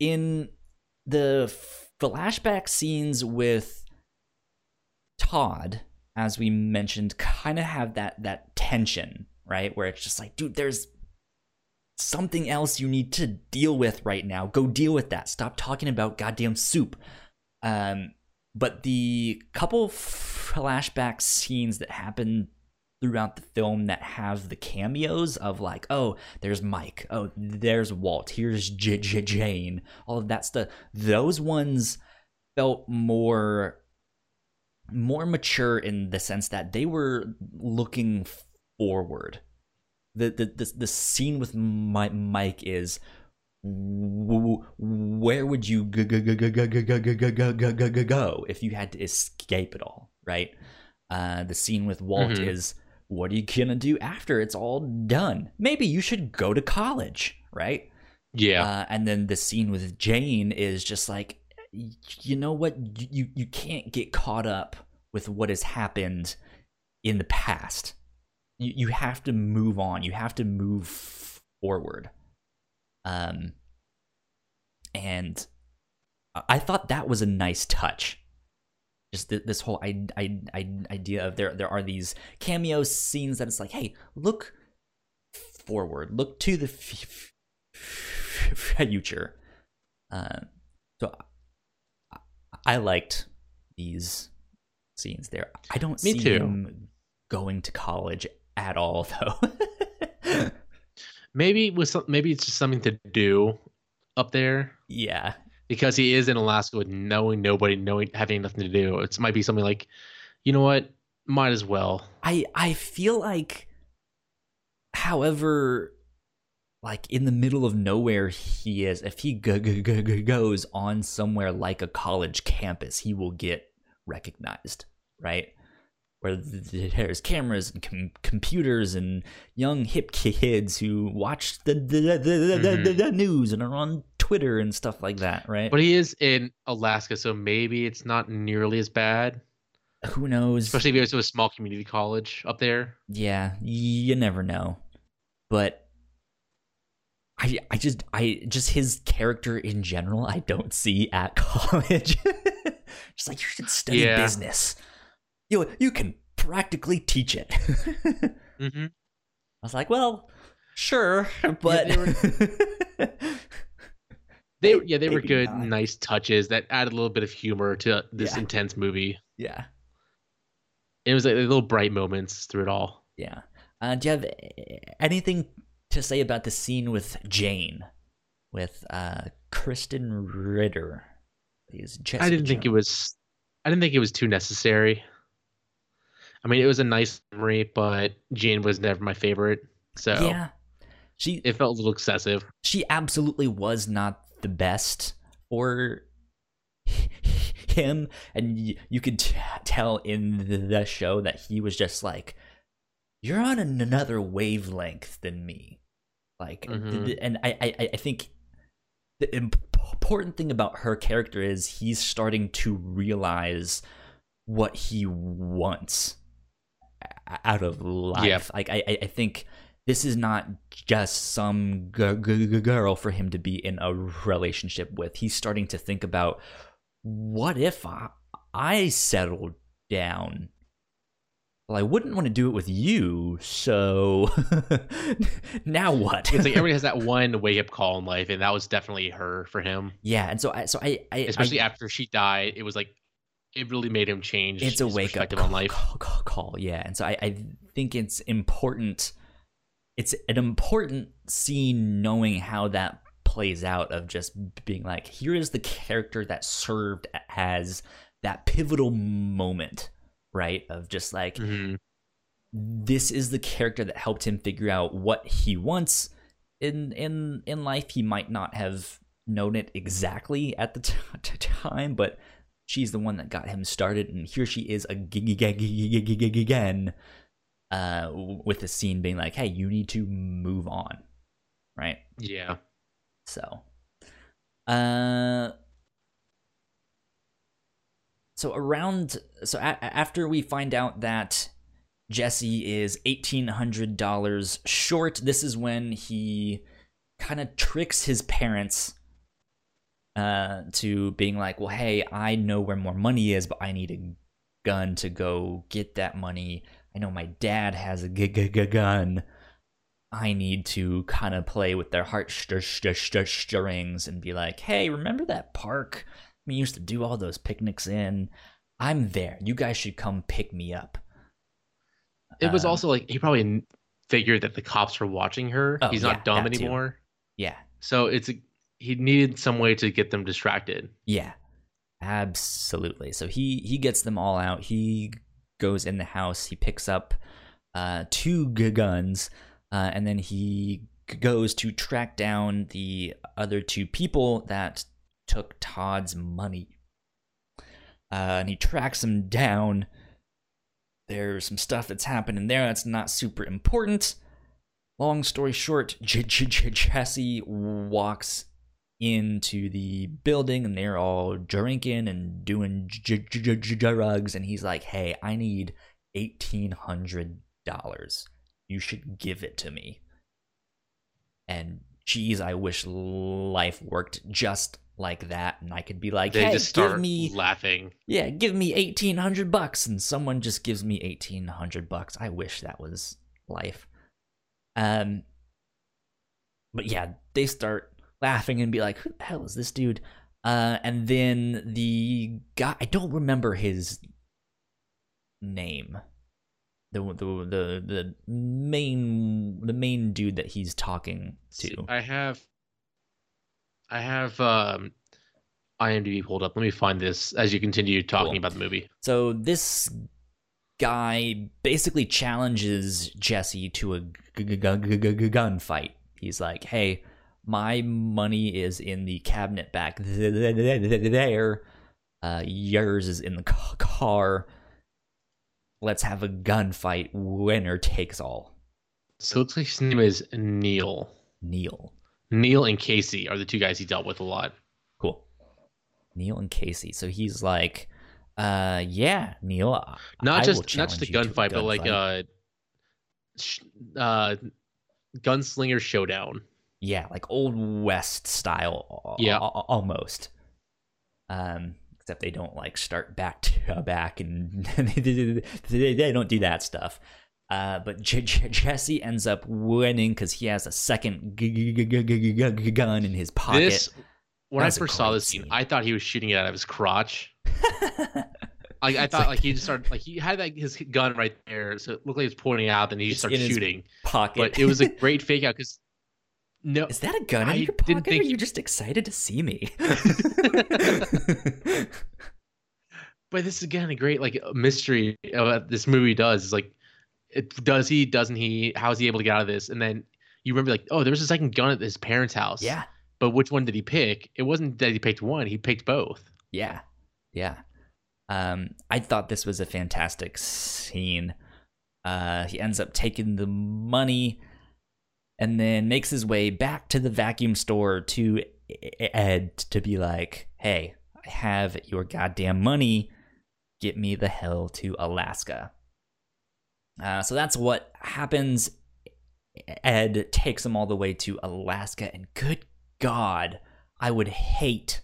in the flashback scenes with Todd as we mentioned kind of have that that tension, right? Where it's just like, dude, there's something else you need to deal with right now. Go deal with that. Stop talking about goddamn soup. Um but the couple flashback scenes that happen throughout the film that have the cameos of like, oh, there's Mike, oh, there's Walt, here's J- J- Jane, all of that stuff. Those ones felt more more mature in the sense that they were looking forward. The the the, the scene with my, Mike is where would you go if you had to escape it all, right? Uh, the scene with Walt mm-hmm. is what are you gonna do after it's all done? Maybe you should go to college, right? Yeah, Uh, and then the scene with Jane is just like, you know what? You, you can't get caught up with what has happened in the past. You you have to move on. You have to move forward. Um, and I thought that was a nice touch. Just th- this whole I, I, I, idea of there there are these cameo scenes that it's like, hey, look forward, look to the f- future. Uh, so I, I liked these scenes there. I don't Me see too. him going to college at all, though. maybe with some, maybe it's just something to do up there. yeah, because he is in Alaska with knowing nobody, knowing having nothing to do. It might be something like, you know what, might as well. I I feel like, however, like in the middle of nowhere he is, if he go, go, go, go- goes on somewhere like a college campus, he will get recognized, right? Where there's cameras and com- computers and young hip kids who watch the the, the, the, the, the, the news and are on Twitter and stuff like that, right? But he is in Alaska, so maybe it's not nearly as bad. Who knows? Especially if he goes to a small community college up there. Yeah, you never know. But I I just I just his character in general I don't see at college. just like you should study Yeah. business. You you can practically teach it. I Mm-hmm. was like, well, sure, but They yeah they were good, not. nice touches that added a little bit of humor to this Yeah. intense movie. yeah. It was like little bright moments through it all. Yeah. Uh, do you have eh, anything to say about the scene with Jane, with uh, Krysten Ritter? Is I didn't think it was. I didn't think it was too necessary. I mean, it was a nice memory, but Jane was never my favorite, so Yeah, she it felt a little excessive. she absolutely was not the best for him, and y- you could t- tell in the- the show that he was just like, "You're on an- another wavelength than me." Like, Mhm. th- and I, I, I think the imp- important thing about her character is he's starting to realize what he wants out of life. Yeah. Like, I, I- I think this is not just some g- g- g- girl for him to be in a relationship with. He's starting to think about what if I, I settled down well, I wouldn't want to do it with you, so now what? it's like everybody has that one wake up call in life, and that was definitely her for him. yeah, and so I, so I, I Especially I, after she died, it was like it really made him change. it's a wake up call, on life. call, call, call, yeah, and so I, I think it's important. It's an important scene, knowing how that plays out of just being like, here is the character that served as that pivotal moment, right? Of just like Mhm. this is the character that helped him figure out what he wants in in in life he might not have known it exactly at the t- t- time but she's the one that got him started and here she is again uh with the scene being like hey you need to move on right Yeah. so, uh, so around so a- after we find out that Jesse is eighteen hundred dollars short, this is when he kind of tricks his parents uh to being like, "Well, hey, I know where more money is, but I need a gun to go get that money. I know my dad has a gun." I need to kind of play with their heartstrings and be like, hey, remember that park we used to do all those picnics in? I'm there. You guys should come pick me up. It was Um, also like he probably figured that the cops were watching her. Oh, He's yeah, not dumb that too. anymore. Yeah, So it's a, he needed some way to get them distracted. yeah, absolutely. So he he gets them all out. He goes in the house. He picks up uh, two guns, uh, and then he goes to track down the other two people that took Todd's money. Uh, and he tracks them down. There's some stuff that's happening there that's not super important. Long story short, J- J- J- Jesse walks into the building and they're all drinking and doing drugs. And he's like, hey, I need $1,800. You should give it to me. And geez, I wish life worked just like that. And I could be like, They hey, just start give me laughing. yeah, give me eighteen hundred bucks, and someone just gives me eighteen hundred bucks. I wish that was life. Um, but yeah, they start laughing and be like, "Who the hell is this dude?" Uh, and then the guy, I don't remember his name. The the the the main the main dude that he's talking to. I have I have um IMDb pulled up. Let me find this as you continue talking Cool. about the movie. So this guy basically challenges Jesse to a g- g- g- gunfight. He's like, "Hey, my money is in the cabinet back th- th- th- th- there. Uh, yours is in the car. Let's have a gunfight. Winner takes all." So it looks like his name is Neil. Neil, Neil and Casey are the two guys he dealt with a lot. cool. Neil and Casey. So he's like, "Uh, yeah, Neil. Not I just not just a challenge you to gunfight, but like gunfight." uh uh gunslinger showdown. Yeah, like old west style, Yeah. almost. Um, except they don't like start back to back, and they, they don't do that stuff. Uh, but J- J- Jesse ends up winning because he has a second g- g- g- gun in his pocket. This when I first saw this scene, scene. I thought he was shooting it out of his crotch. Like I thought, like, he just started, like he had like his gun right there, so it looked like he was pointing out, and he just started shooting. pocket. But it was a great fake out because no, Is that a gun I in your didn't pocket? Or are you just excited to see me? but this is again a great like mystery of what this movie does is like, it does he, doesn't he? How is he able to get out of this? And then you remember like, oh, there was a second gun at his parents' house. yeah, But which one did he pick? It wasn't that he picked one; he picked both. Yeah, yeah. Um, I thought this was a fantastic scene. Uh, he ends up taking the money and then makes his way back to the vacuum store to Ed to be like, "Hey, I have your goddamn money. Get me the hell to Alaska." Uh, so that's what happens Ed takes him all the way to Alaska, and good God, I would hate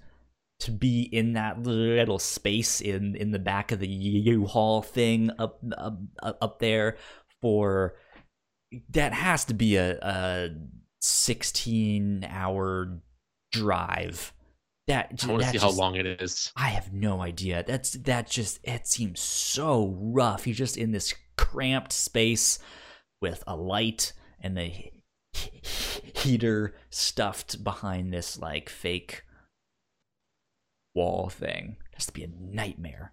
to be in that little space in in the back of the U-Haul thing up up up there for that has to be a, a 16 hour drive that I want to see how long it is. I have no idea. That's that just it seems so rough. He's just in this cramped space with a light and a he- heater stuffed behind this like fake wall thing. It has to be a nightmare.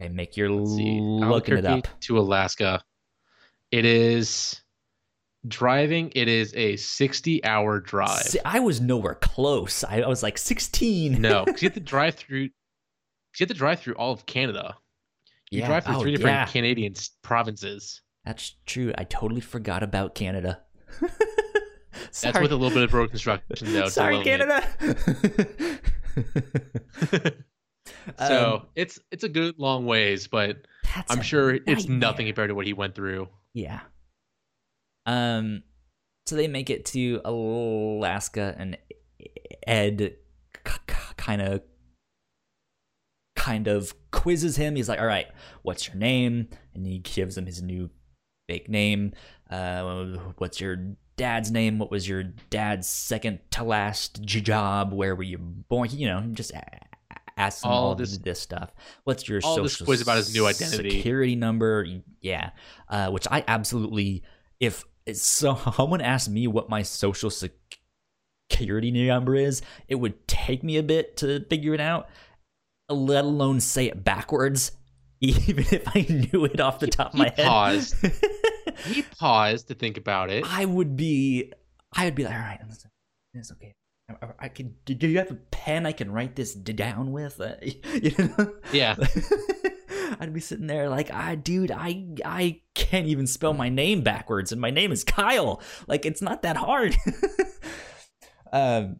Okay, make you're looking it up. to Alaska. It is driving. It is a sixty-hour drive. See, I was nowhere close. I, I was like 16. no, 'cause you have to drive through. You have to drive through all of Canada. You Yeah. drive through Oh, three different yeah. Canadian provinces. That's true. I totally forgot about Canada. That's with a little bit of road construction, though. Sorry, it. Canada. so Um, it's it's a good long ways, but I'm sure it's nightmare. nothing compared to what he went through. Yeah. Um. So they make it to Alaska, and Ed kind of kind of quizzes him. He's like, "All right, what's your name?" And he gives him his new fake name. Uh, what's your dad's name? What was your dad's second to last job? Where were you born? You know, just a- asks him All all, this- this stuff. What's your all this social quiz about his new identity. security number? Yeah, uh, which I absolutely if if someone asked me what my social security number is, it would take me a bit to figure it out, let alone say it backwards, even if I knew it off the top of He my head. paused. He paused to think about it. I would be, I would be like, all right, it's okay. I, I can. Do you have a pen I can write this down with? Uh, you know? Yeah. I'd be sitting there like, ah, dude, I I can't even spell my name backwards, and my name is Kyle. Like, it's not that hard. um,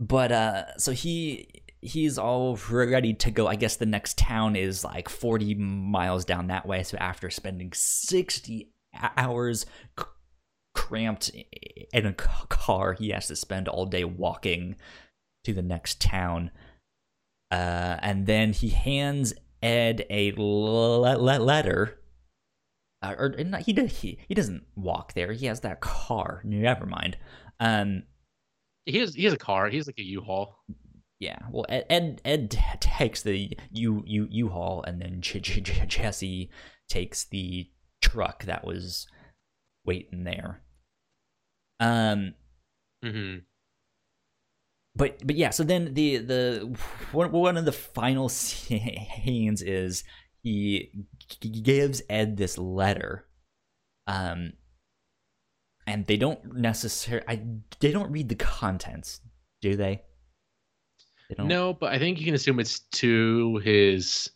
but uh, so he he's all ready to go. I guess the next town is like forty miles down that way. So after spending sixty hours c- cramped in a car, he has to spend all day walking to the next town. Uh, and then he hands Ed a le- le- letter. Uh, or not, he, does- he he doesn't walk there. He has that car. Never mind. Um, he has he has a car. He's like a U-Haul. yeah. Well, Ed Ed, Ed takes the U U U haul, and then J- J- J- Jesse takes the truck that was waiting there. Um, hmm but but yeah. So then the the one one of the final scenes is he g- gives Ed this letter. Um. And they don't necessarily. I they don't read the contents, do they? They don't. No, but I think you can assume it's to his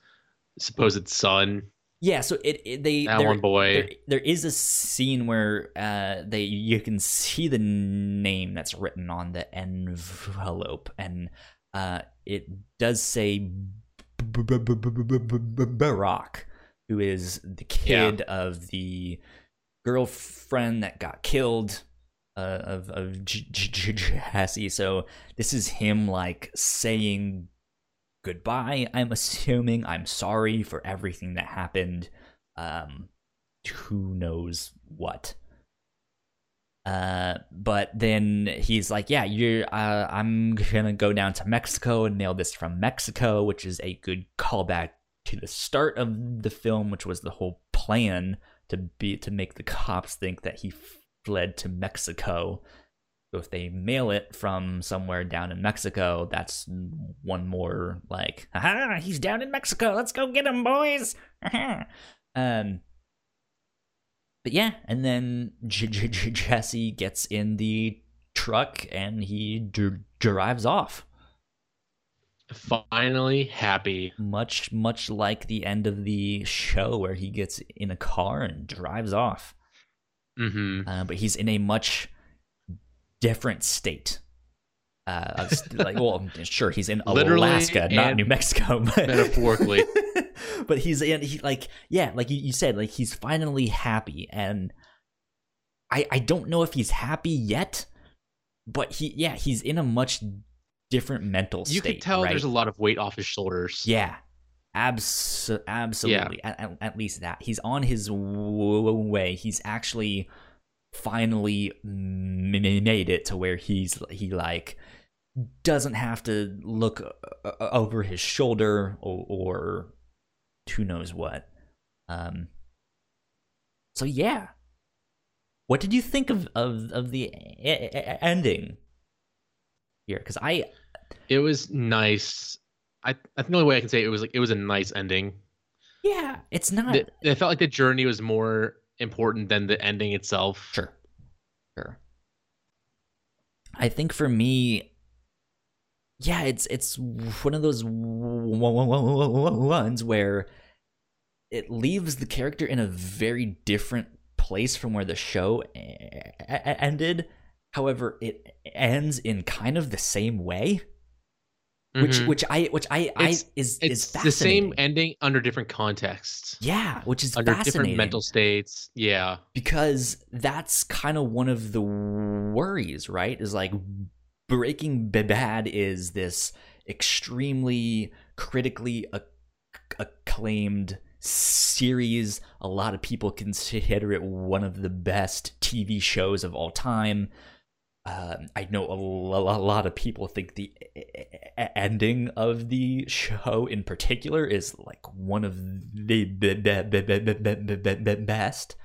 supposed son, Yeah, so it, it they that there, one boy. there, there is a scene where uh they you can see the name that's written on the envelope and uh it does say Brock who is the kid of the girlfriend that got killed uh, of of Jesse so this is him like saying goodbye i'm assuming. I'm sorry for everything that happened. Um who knows what. Uh but then he's like yeah you're uh, i'm gonna go down to mexico and mail this from mexico which is a good callback to the start of the film which was the whole plan to be to make the cops think that he fled to mexico so if they mail it from somewhere down in Mexico, that's one more like, aha, he's down in Mexico. Let's go get him, boys. Um, but yeah, and then Jesse gets in the truck and he d- drives off. Finally happy. Much, much like the end of the show where he gets in a car and drives off. hmm uh, but he's in a much different state. Uh, like, well, sure, he's in Literally Alaska, not New Mexico, but metaphorically. but he's in, he like, yeah, like you, you said, like he's finally happy, and I I don't know if he's happy yet, but he yeah he's in a much different mental state. You can tell right? there's a lot of weight off his shoulders. Yeah, abs- absolutely. At, at, at least that he's on his way. He's actually finally made it to where he's he like doesn't have to look uh, over his shoulder or, or who knows what. Um. So yeah, what did you think of of of the e- e- ending here? Because I It was nice. I I think the only way I can say it, was like it was a nice ending. yeah, it's not It felt like the journey was more important than the ending itself. Sure. Sure. I think for me, yeah, it's it's one of those ones where it leaves the character in a very different place from where the show ended. However, it ends in kind of the same way, which Mhm. which I which I It's- I is it's is the same ending under different contexts. Yeah, which is under fascinating. different mental states. Yeah. because that's kind of one of the worries, right? Is like Breaking Bad is this extremely critically ac- acclaimed series. A lot of people consider it one of the best TV shows of all time um, I know a, l- a lot of people think the ending of the show in particular is like one of the b- b- b- best.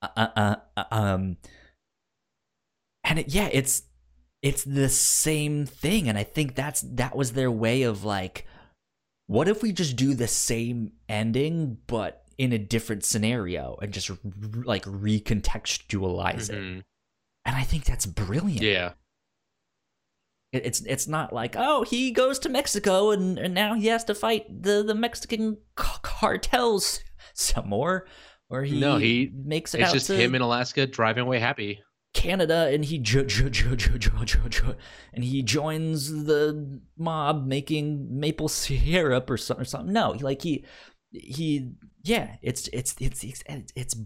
Uh, uh, uh, uh, um, and it, yeah, it's it's the same thing, and I think that's that was their way of like, what if we just do the same ending but in a different scenario and just like recontextualize mm-hmm. it and I think that's brilliant. Yeah. It- It's it's not like oh he goes to Mexico and, and now he has to fight the the Mexican cartels some more, or he No, he- makes it It's just him in Alaska driving away happy. Canada and he jo- jo- jo- jo- jo- jo- jo- and he joins the mob making maple syrup or something. Or something. No, he, like he he yeah, it's it's it's it's it's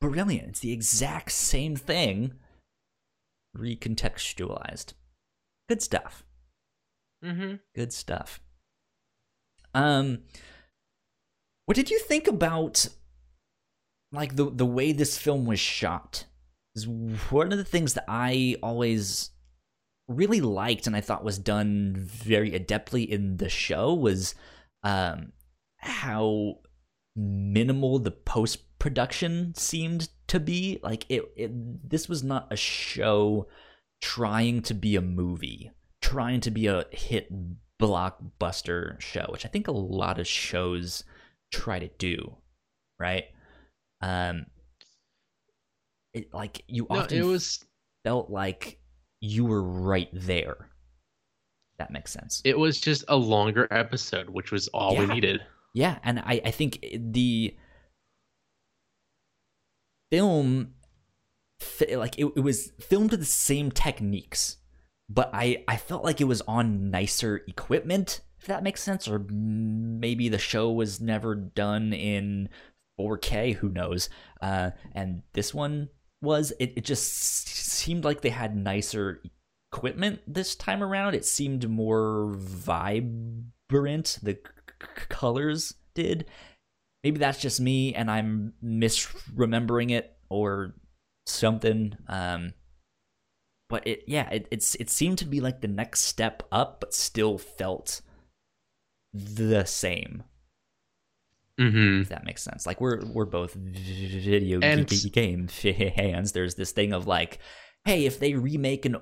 brilliant. It's the exact same thing recontextualized. Good stuff. Mm-hmm. Good stuff. Um what did you think about like the the way this film was shot? Is one of the things that I always really liked and I thought was done very adeptly in the show was um how minimal the post production seemed to be like it, it this was not a show trying to be a movie trying to be a hit blockbuster show which i think a lot of shows try to do right? Um it like you No, often it was felt like you were right there. That makes sense. It was just a longer episode, which was all we needed. Yeah, and I, I think the film, like it, it was filmed with the same techniques, but I, I felt like it was on nicer equipment, if that makes sense, or maybe the show was never done in 4K, who knows? Uh, and this one was, it, it just seemed like they had nicer equipment this time around. It seemed more vibrant. The c- colors did. Maybe that's just me and I'm misremembering it or something. Um, but it, yeah, it, it's it seemed to be like the next step up, but still felt the same. Mm-hmm. If that makes sense. Like we're we're both video And- game fans. There's this thing of like, hey, if they remake an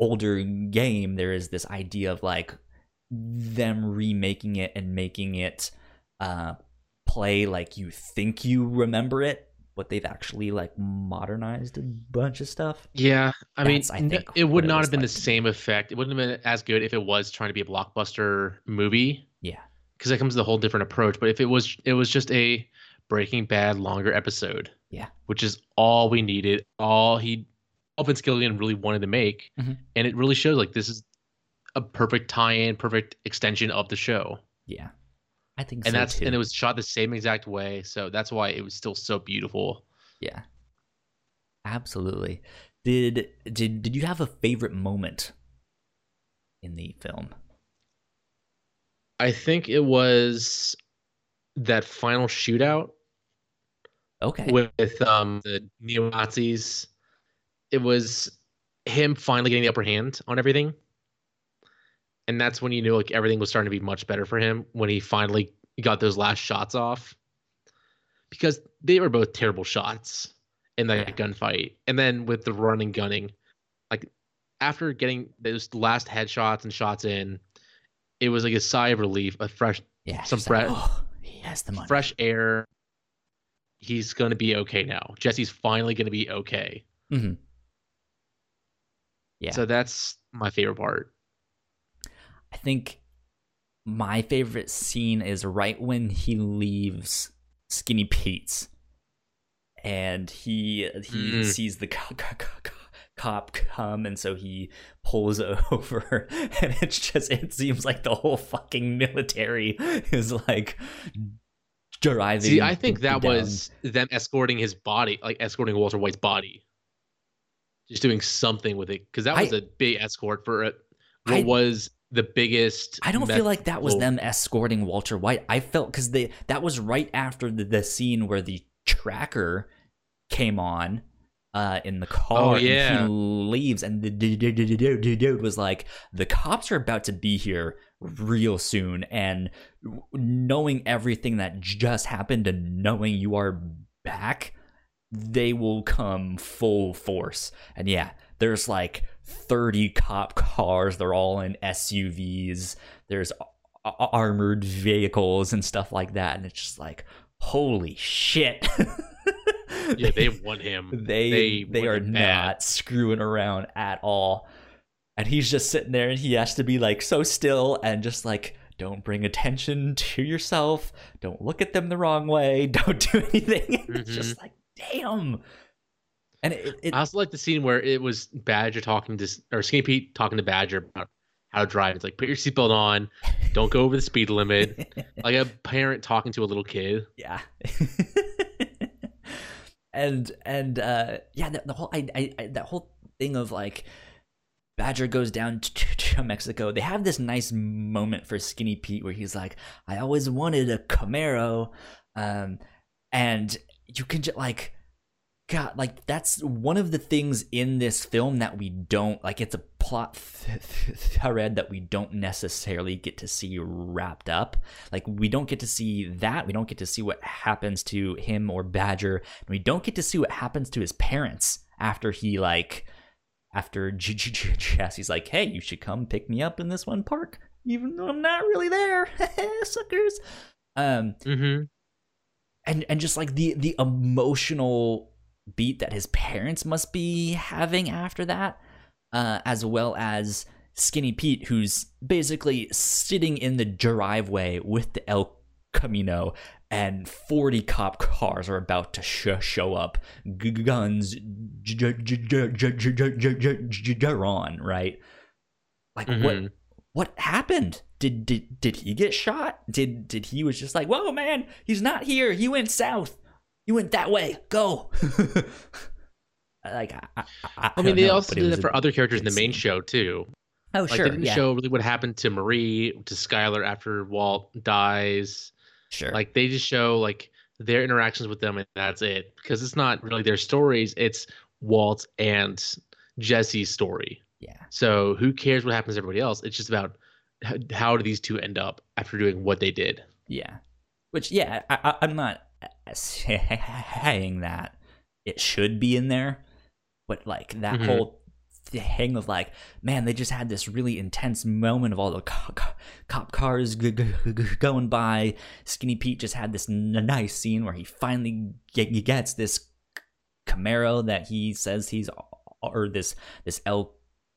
older game, there is this idea of like them remaking it and making it uh play like you think you remember it, but they've actually like modernized a bunch of stuff. Yeah, I mean, That's, I n- think, it would not was have been the same effect. It wouldn't have been as good if it was trying to be a blockbuster movie, Yeah. because that comes with a whole different approach. But if it was, it was just a Breaking Bad longer episode. Yeah. which is all we needed. All he, all Vince Gilligan really wanted to make, Mhm. and it really shows like this is a perfect tie-in, perfect extension of the show. Yeah. I think and so that's too. and it was shot the same exact way, so that's why it was still so beautiful. Yeah. Absolutely. Did did did you have a favorite moment in the film? I think it was that final shootout Okay. with um the neo Nazis. It was him finally getting the upper hand on everything. And that's when you knew like everything was starting to be much better for him when he finally got those last shots off. Because they were both terrible shots in that Yeah. gunfight. And then with the running gunning, like after getting those last headshots and shots in, it was like a sigh of relief, a fresh yeah. some just like, oh, he has the money. fresh air. He's gonna be okay now. Jesse's finally gonna be okay. Mm-hmm. Yeah. So that's my favorite part. I think my favorite scene is right when he leaves Skinny Pete's and he he Mm. sees the co- co- co- co- cop come and so he pulls over and it's just it seems like the whole fucking military is like driving See, I think that down. was them escorting his body, like escorting Walter White's body. Just doing something with it. Because that was I- a big escort for it. What I- was the biggest I don't meth- feel like that was oh, them escorting Walter White. I felt because they that was right after the, the scene where the tracker came on uh, in the car. Oh, and yeah. he leaves, and the dude was like, "The cops are about to be here real soon," and knowing everything that just happened and knowing you are back, they will come full force. And yeah, there's like 30 cop cars. They're all in SUVs. There's armored vehicles and stuff like that. And it's just like, holy shit. Yeah, they want him. they they they, are him bad. not screwing around at all. And he's just sitting there and he has to be like so still and just like don't bring attention to yourself. Don't look at them the wrong way. Don't do anything. It's mm-hmm. just like, damn. And it, it I also like the scene where it was Badger talking to or Skinny Pete talking to Badger about how to drive. It's like put your seatbelt on, don't go over the speed limit. like a parent talking to a little kid. yeah and and uh yeah the, the whole I, I, I that whole thing of like badger goes down to, to mexico they have this nice moment for skinny pete where he's like i always wanted a camaro um and you can just like god like that's one of the things in this film that we don't like it's a plot th- th- thread that we don't necessarily get to see wrapped up. Like we don't get to see that. We don't get to see what happens to him or badger. And we don't get to see what happens to his parents after he like after jesse's like hey you should come pick me up in this one park even though i'm not really there suckers. Um Mm-hmm. and and just like the the emotional beat that his parents must be having after that, uh, as well as Skinny Pete, who's basically sitting in the driveway with the El Camino, and 40 cop cars are about to sh- show up. G- guns, Jaron, right? Like, mm-hmm. what? What happened? Did, did did he get shot? Did did he was just like, whoa man, he's not here. He went south he went that way go like i i, I, I mean, don't they know, also but it did was it a for other characters in the main show too. oh Like sure they didn't yeah show really what happened to Marie, to Skyler after Walt dies. sure Like they just show like their interactions with them, and that's it. Because it's not really their stories; it's Walt and Jesse's story. yeah So who cares what happens to everybody else? It's just about h- how do these two end up after doing what they did. yeah which yeah I, I, i'm not saying that it should be in there but like that Mhm. whole thing of like man they just had this really intense moment of all the co- co- cop cars g- g- g- going by skinny pete just had this n- nice scene where he finally he gets this camaro that he says he's or this this el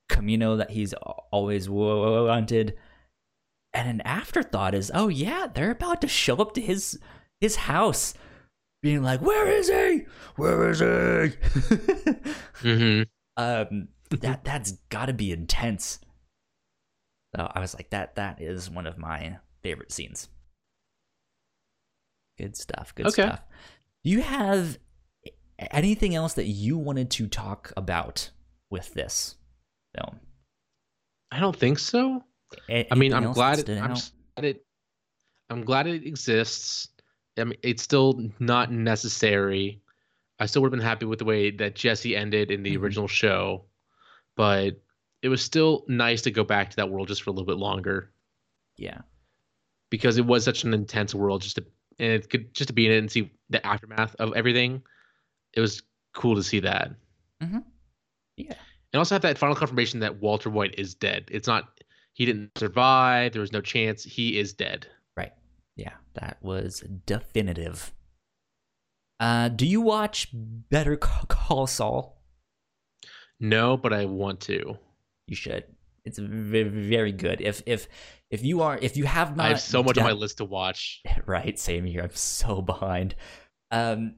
camino that he's always wanted and an afterthought is oh yeah they're about to show up to his his house being like where is he where is he Mm-hmm. um that that's got to be intense so i was like that that is one of my favorite scenes good stuff good Okay. stuff do you have anything else that you wanted to talk about with this film? I don't think so. A- I mean, I'm glad it, I'm it. I'm glad it exists. I mean, it's still not necessary. I still would have been happy with the way that Jesse ended in the Mhm. original show, but it was still nice to go back to that world just for a little bit longer Yeah. because it was such an intense world. Just to and it could just to be in it and see the aftermath of everything. It was cool to see that. Yeah. and also have that final confirmation that Walter White is dead. It's not he didn't survive. There was no chance. He is dead. Yeah, that was definitive. Uh, do you watch Better Call Saul? No, but I want to. You should. It's very good. If if if you are if you have not I have so much on my list to watch. right same here i'm so behind um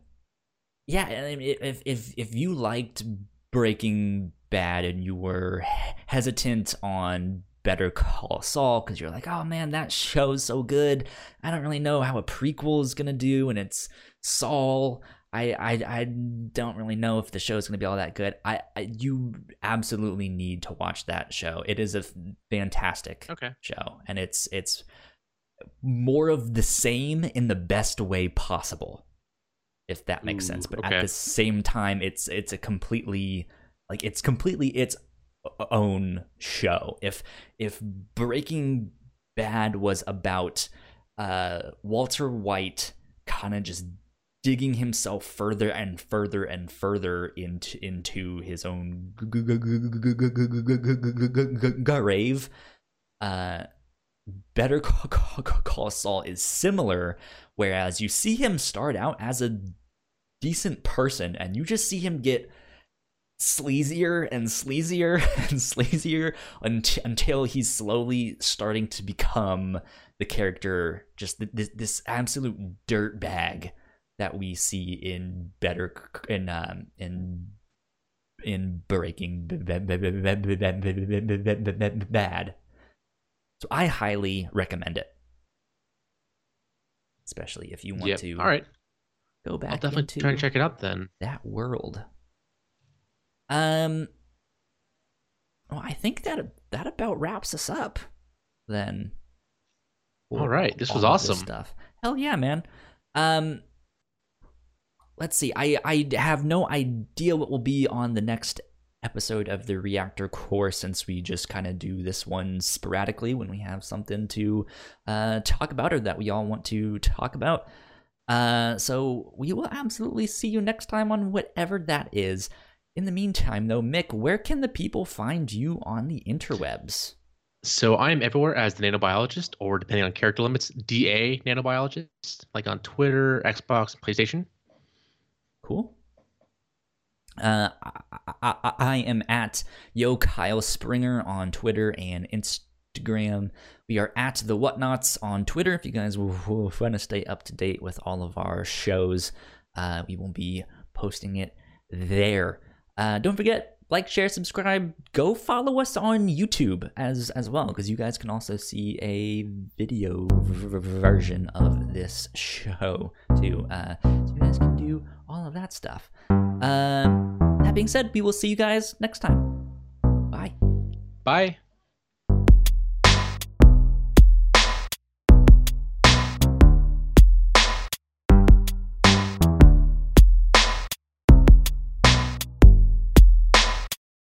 yeah I mean, if if if you liked breaking bad and you were hesitant on better call saul because you're like oh man that show's so good i don't really know how a prequel is gonna do and it's saul I, I I don't really know if the show is going to be all that good. I, I you absolutely need to watch that show. It is a fantastic Okay. show and it's it's more of the same in the best way possible if that makes sense but okay. at the same time it's it's a completely like it's completely its own show if if breaking bad was about uh walter white kind of just digging himself further and further and further into into his own grave uh better call saul is similar whereas you see him start out as a decent person and you just see him get sleazier and sleazier and sleazier until, until he's slowly starting to become the character, just this, this absolute dirt bag that we see in better in um, in in breaking bad. So I highly recommend it, especially if you want yep. to. All right, go back. I'll definitely try and check it out then. That world. Um, well, I think that that about wraps us up. Then. All right, this was all of awesome. stuff. Hell yeah, man. Um, let's see. I I have no idea what will be on the next episode of the Reactor Corps since we just kind of do this one sporadically when we have something to uh talk about or that we all want to talk about uh so we will absolutely see you next time on whatever that is in the meantime though mick where can the people find you on the interwebs So I'm everywhere as the nanobiologist, or depending on character limits, DA nanobiologist, like on Twitter, Xbox, PlayStation. Cool. Uh, I, I, I- I am at Yo Kyle Springer on Twitter and Instagram. We are at the Whatnauts on Twitter. If you guys want to stay up to date with all of our shows, uh, we will be posting it there. Uh, don't forget, like, share, subscribe. Go follow us on YouTube as as well, because you guys can also see a video version of this show too. Uh, so you guys can do all of that stuff. Um, that being said, we will see you guys next time. Bye. Bye.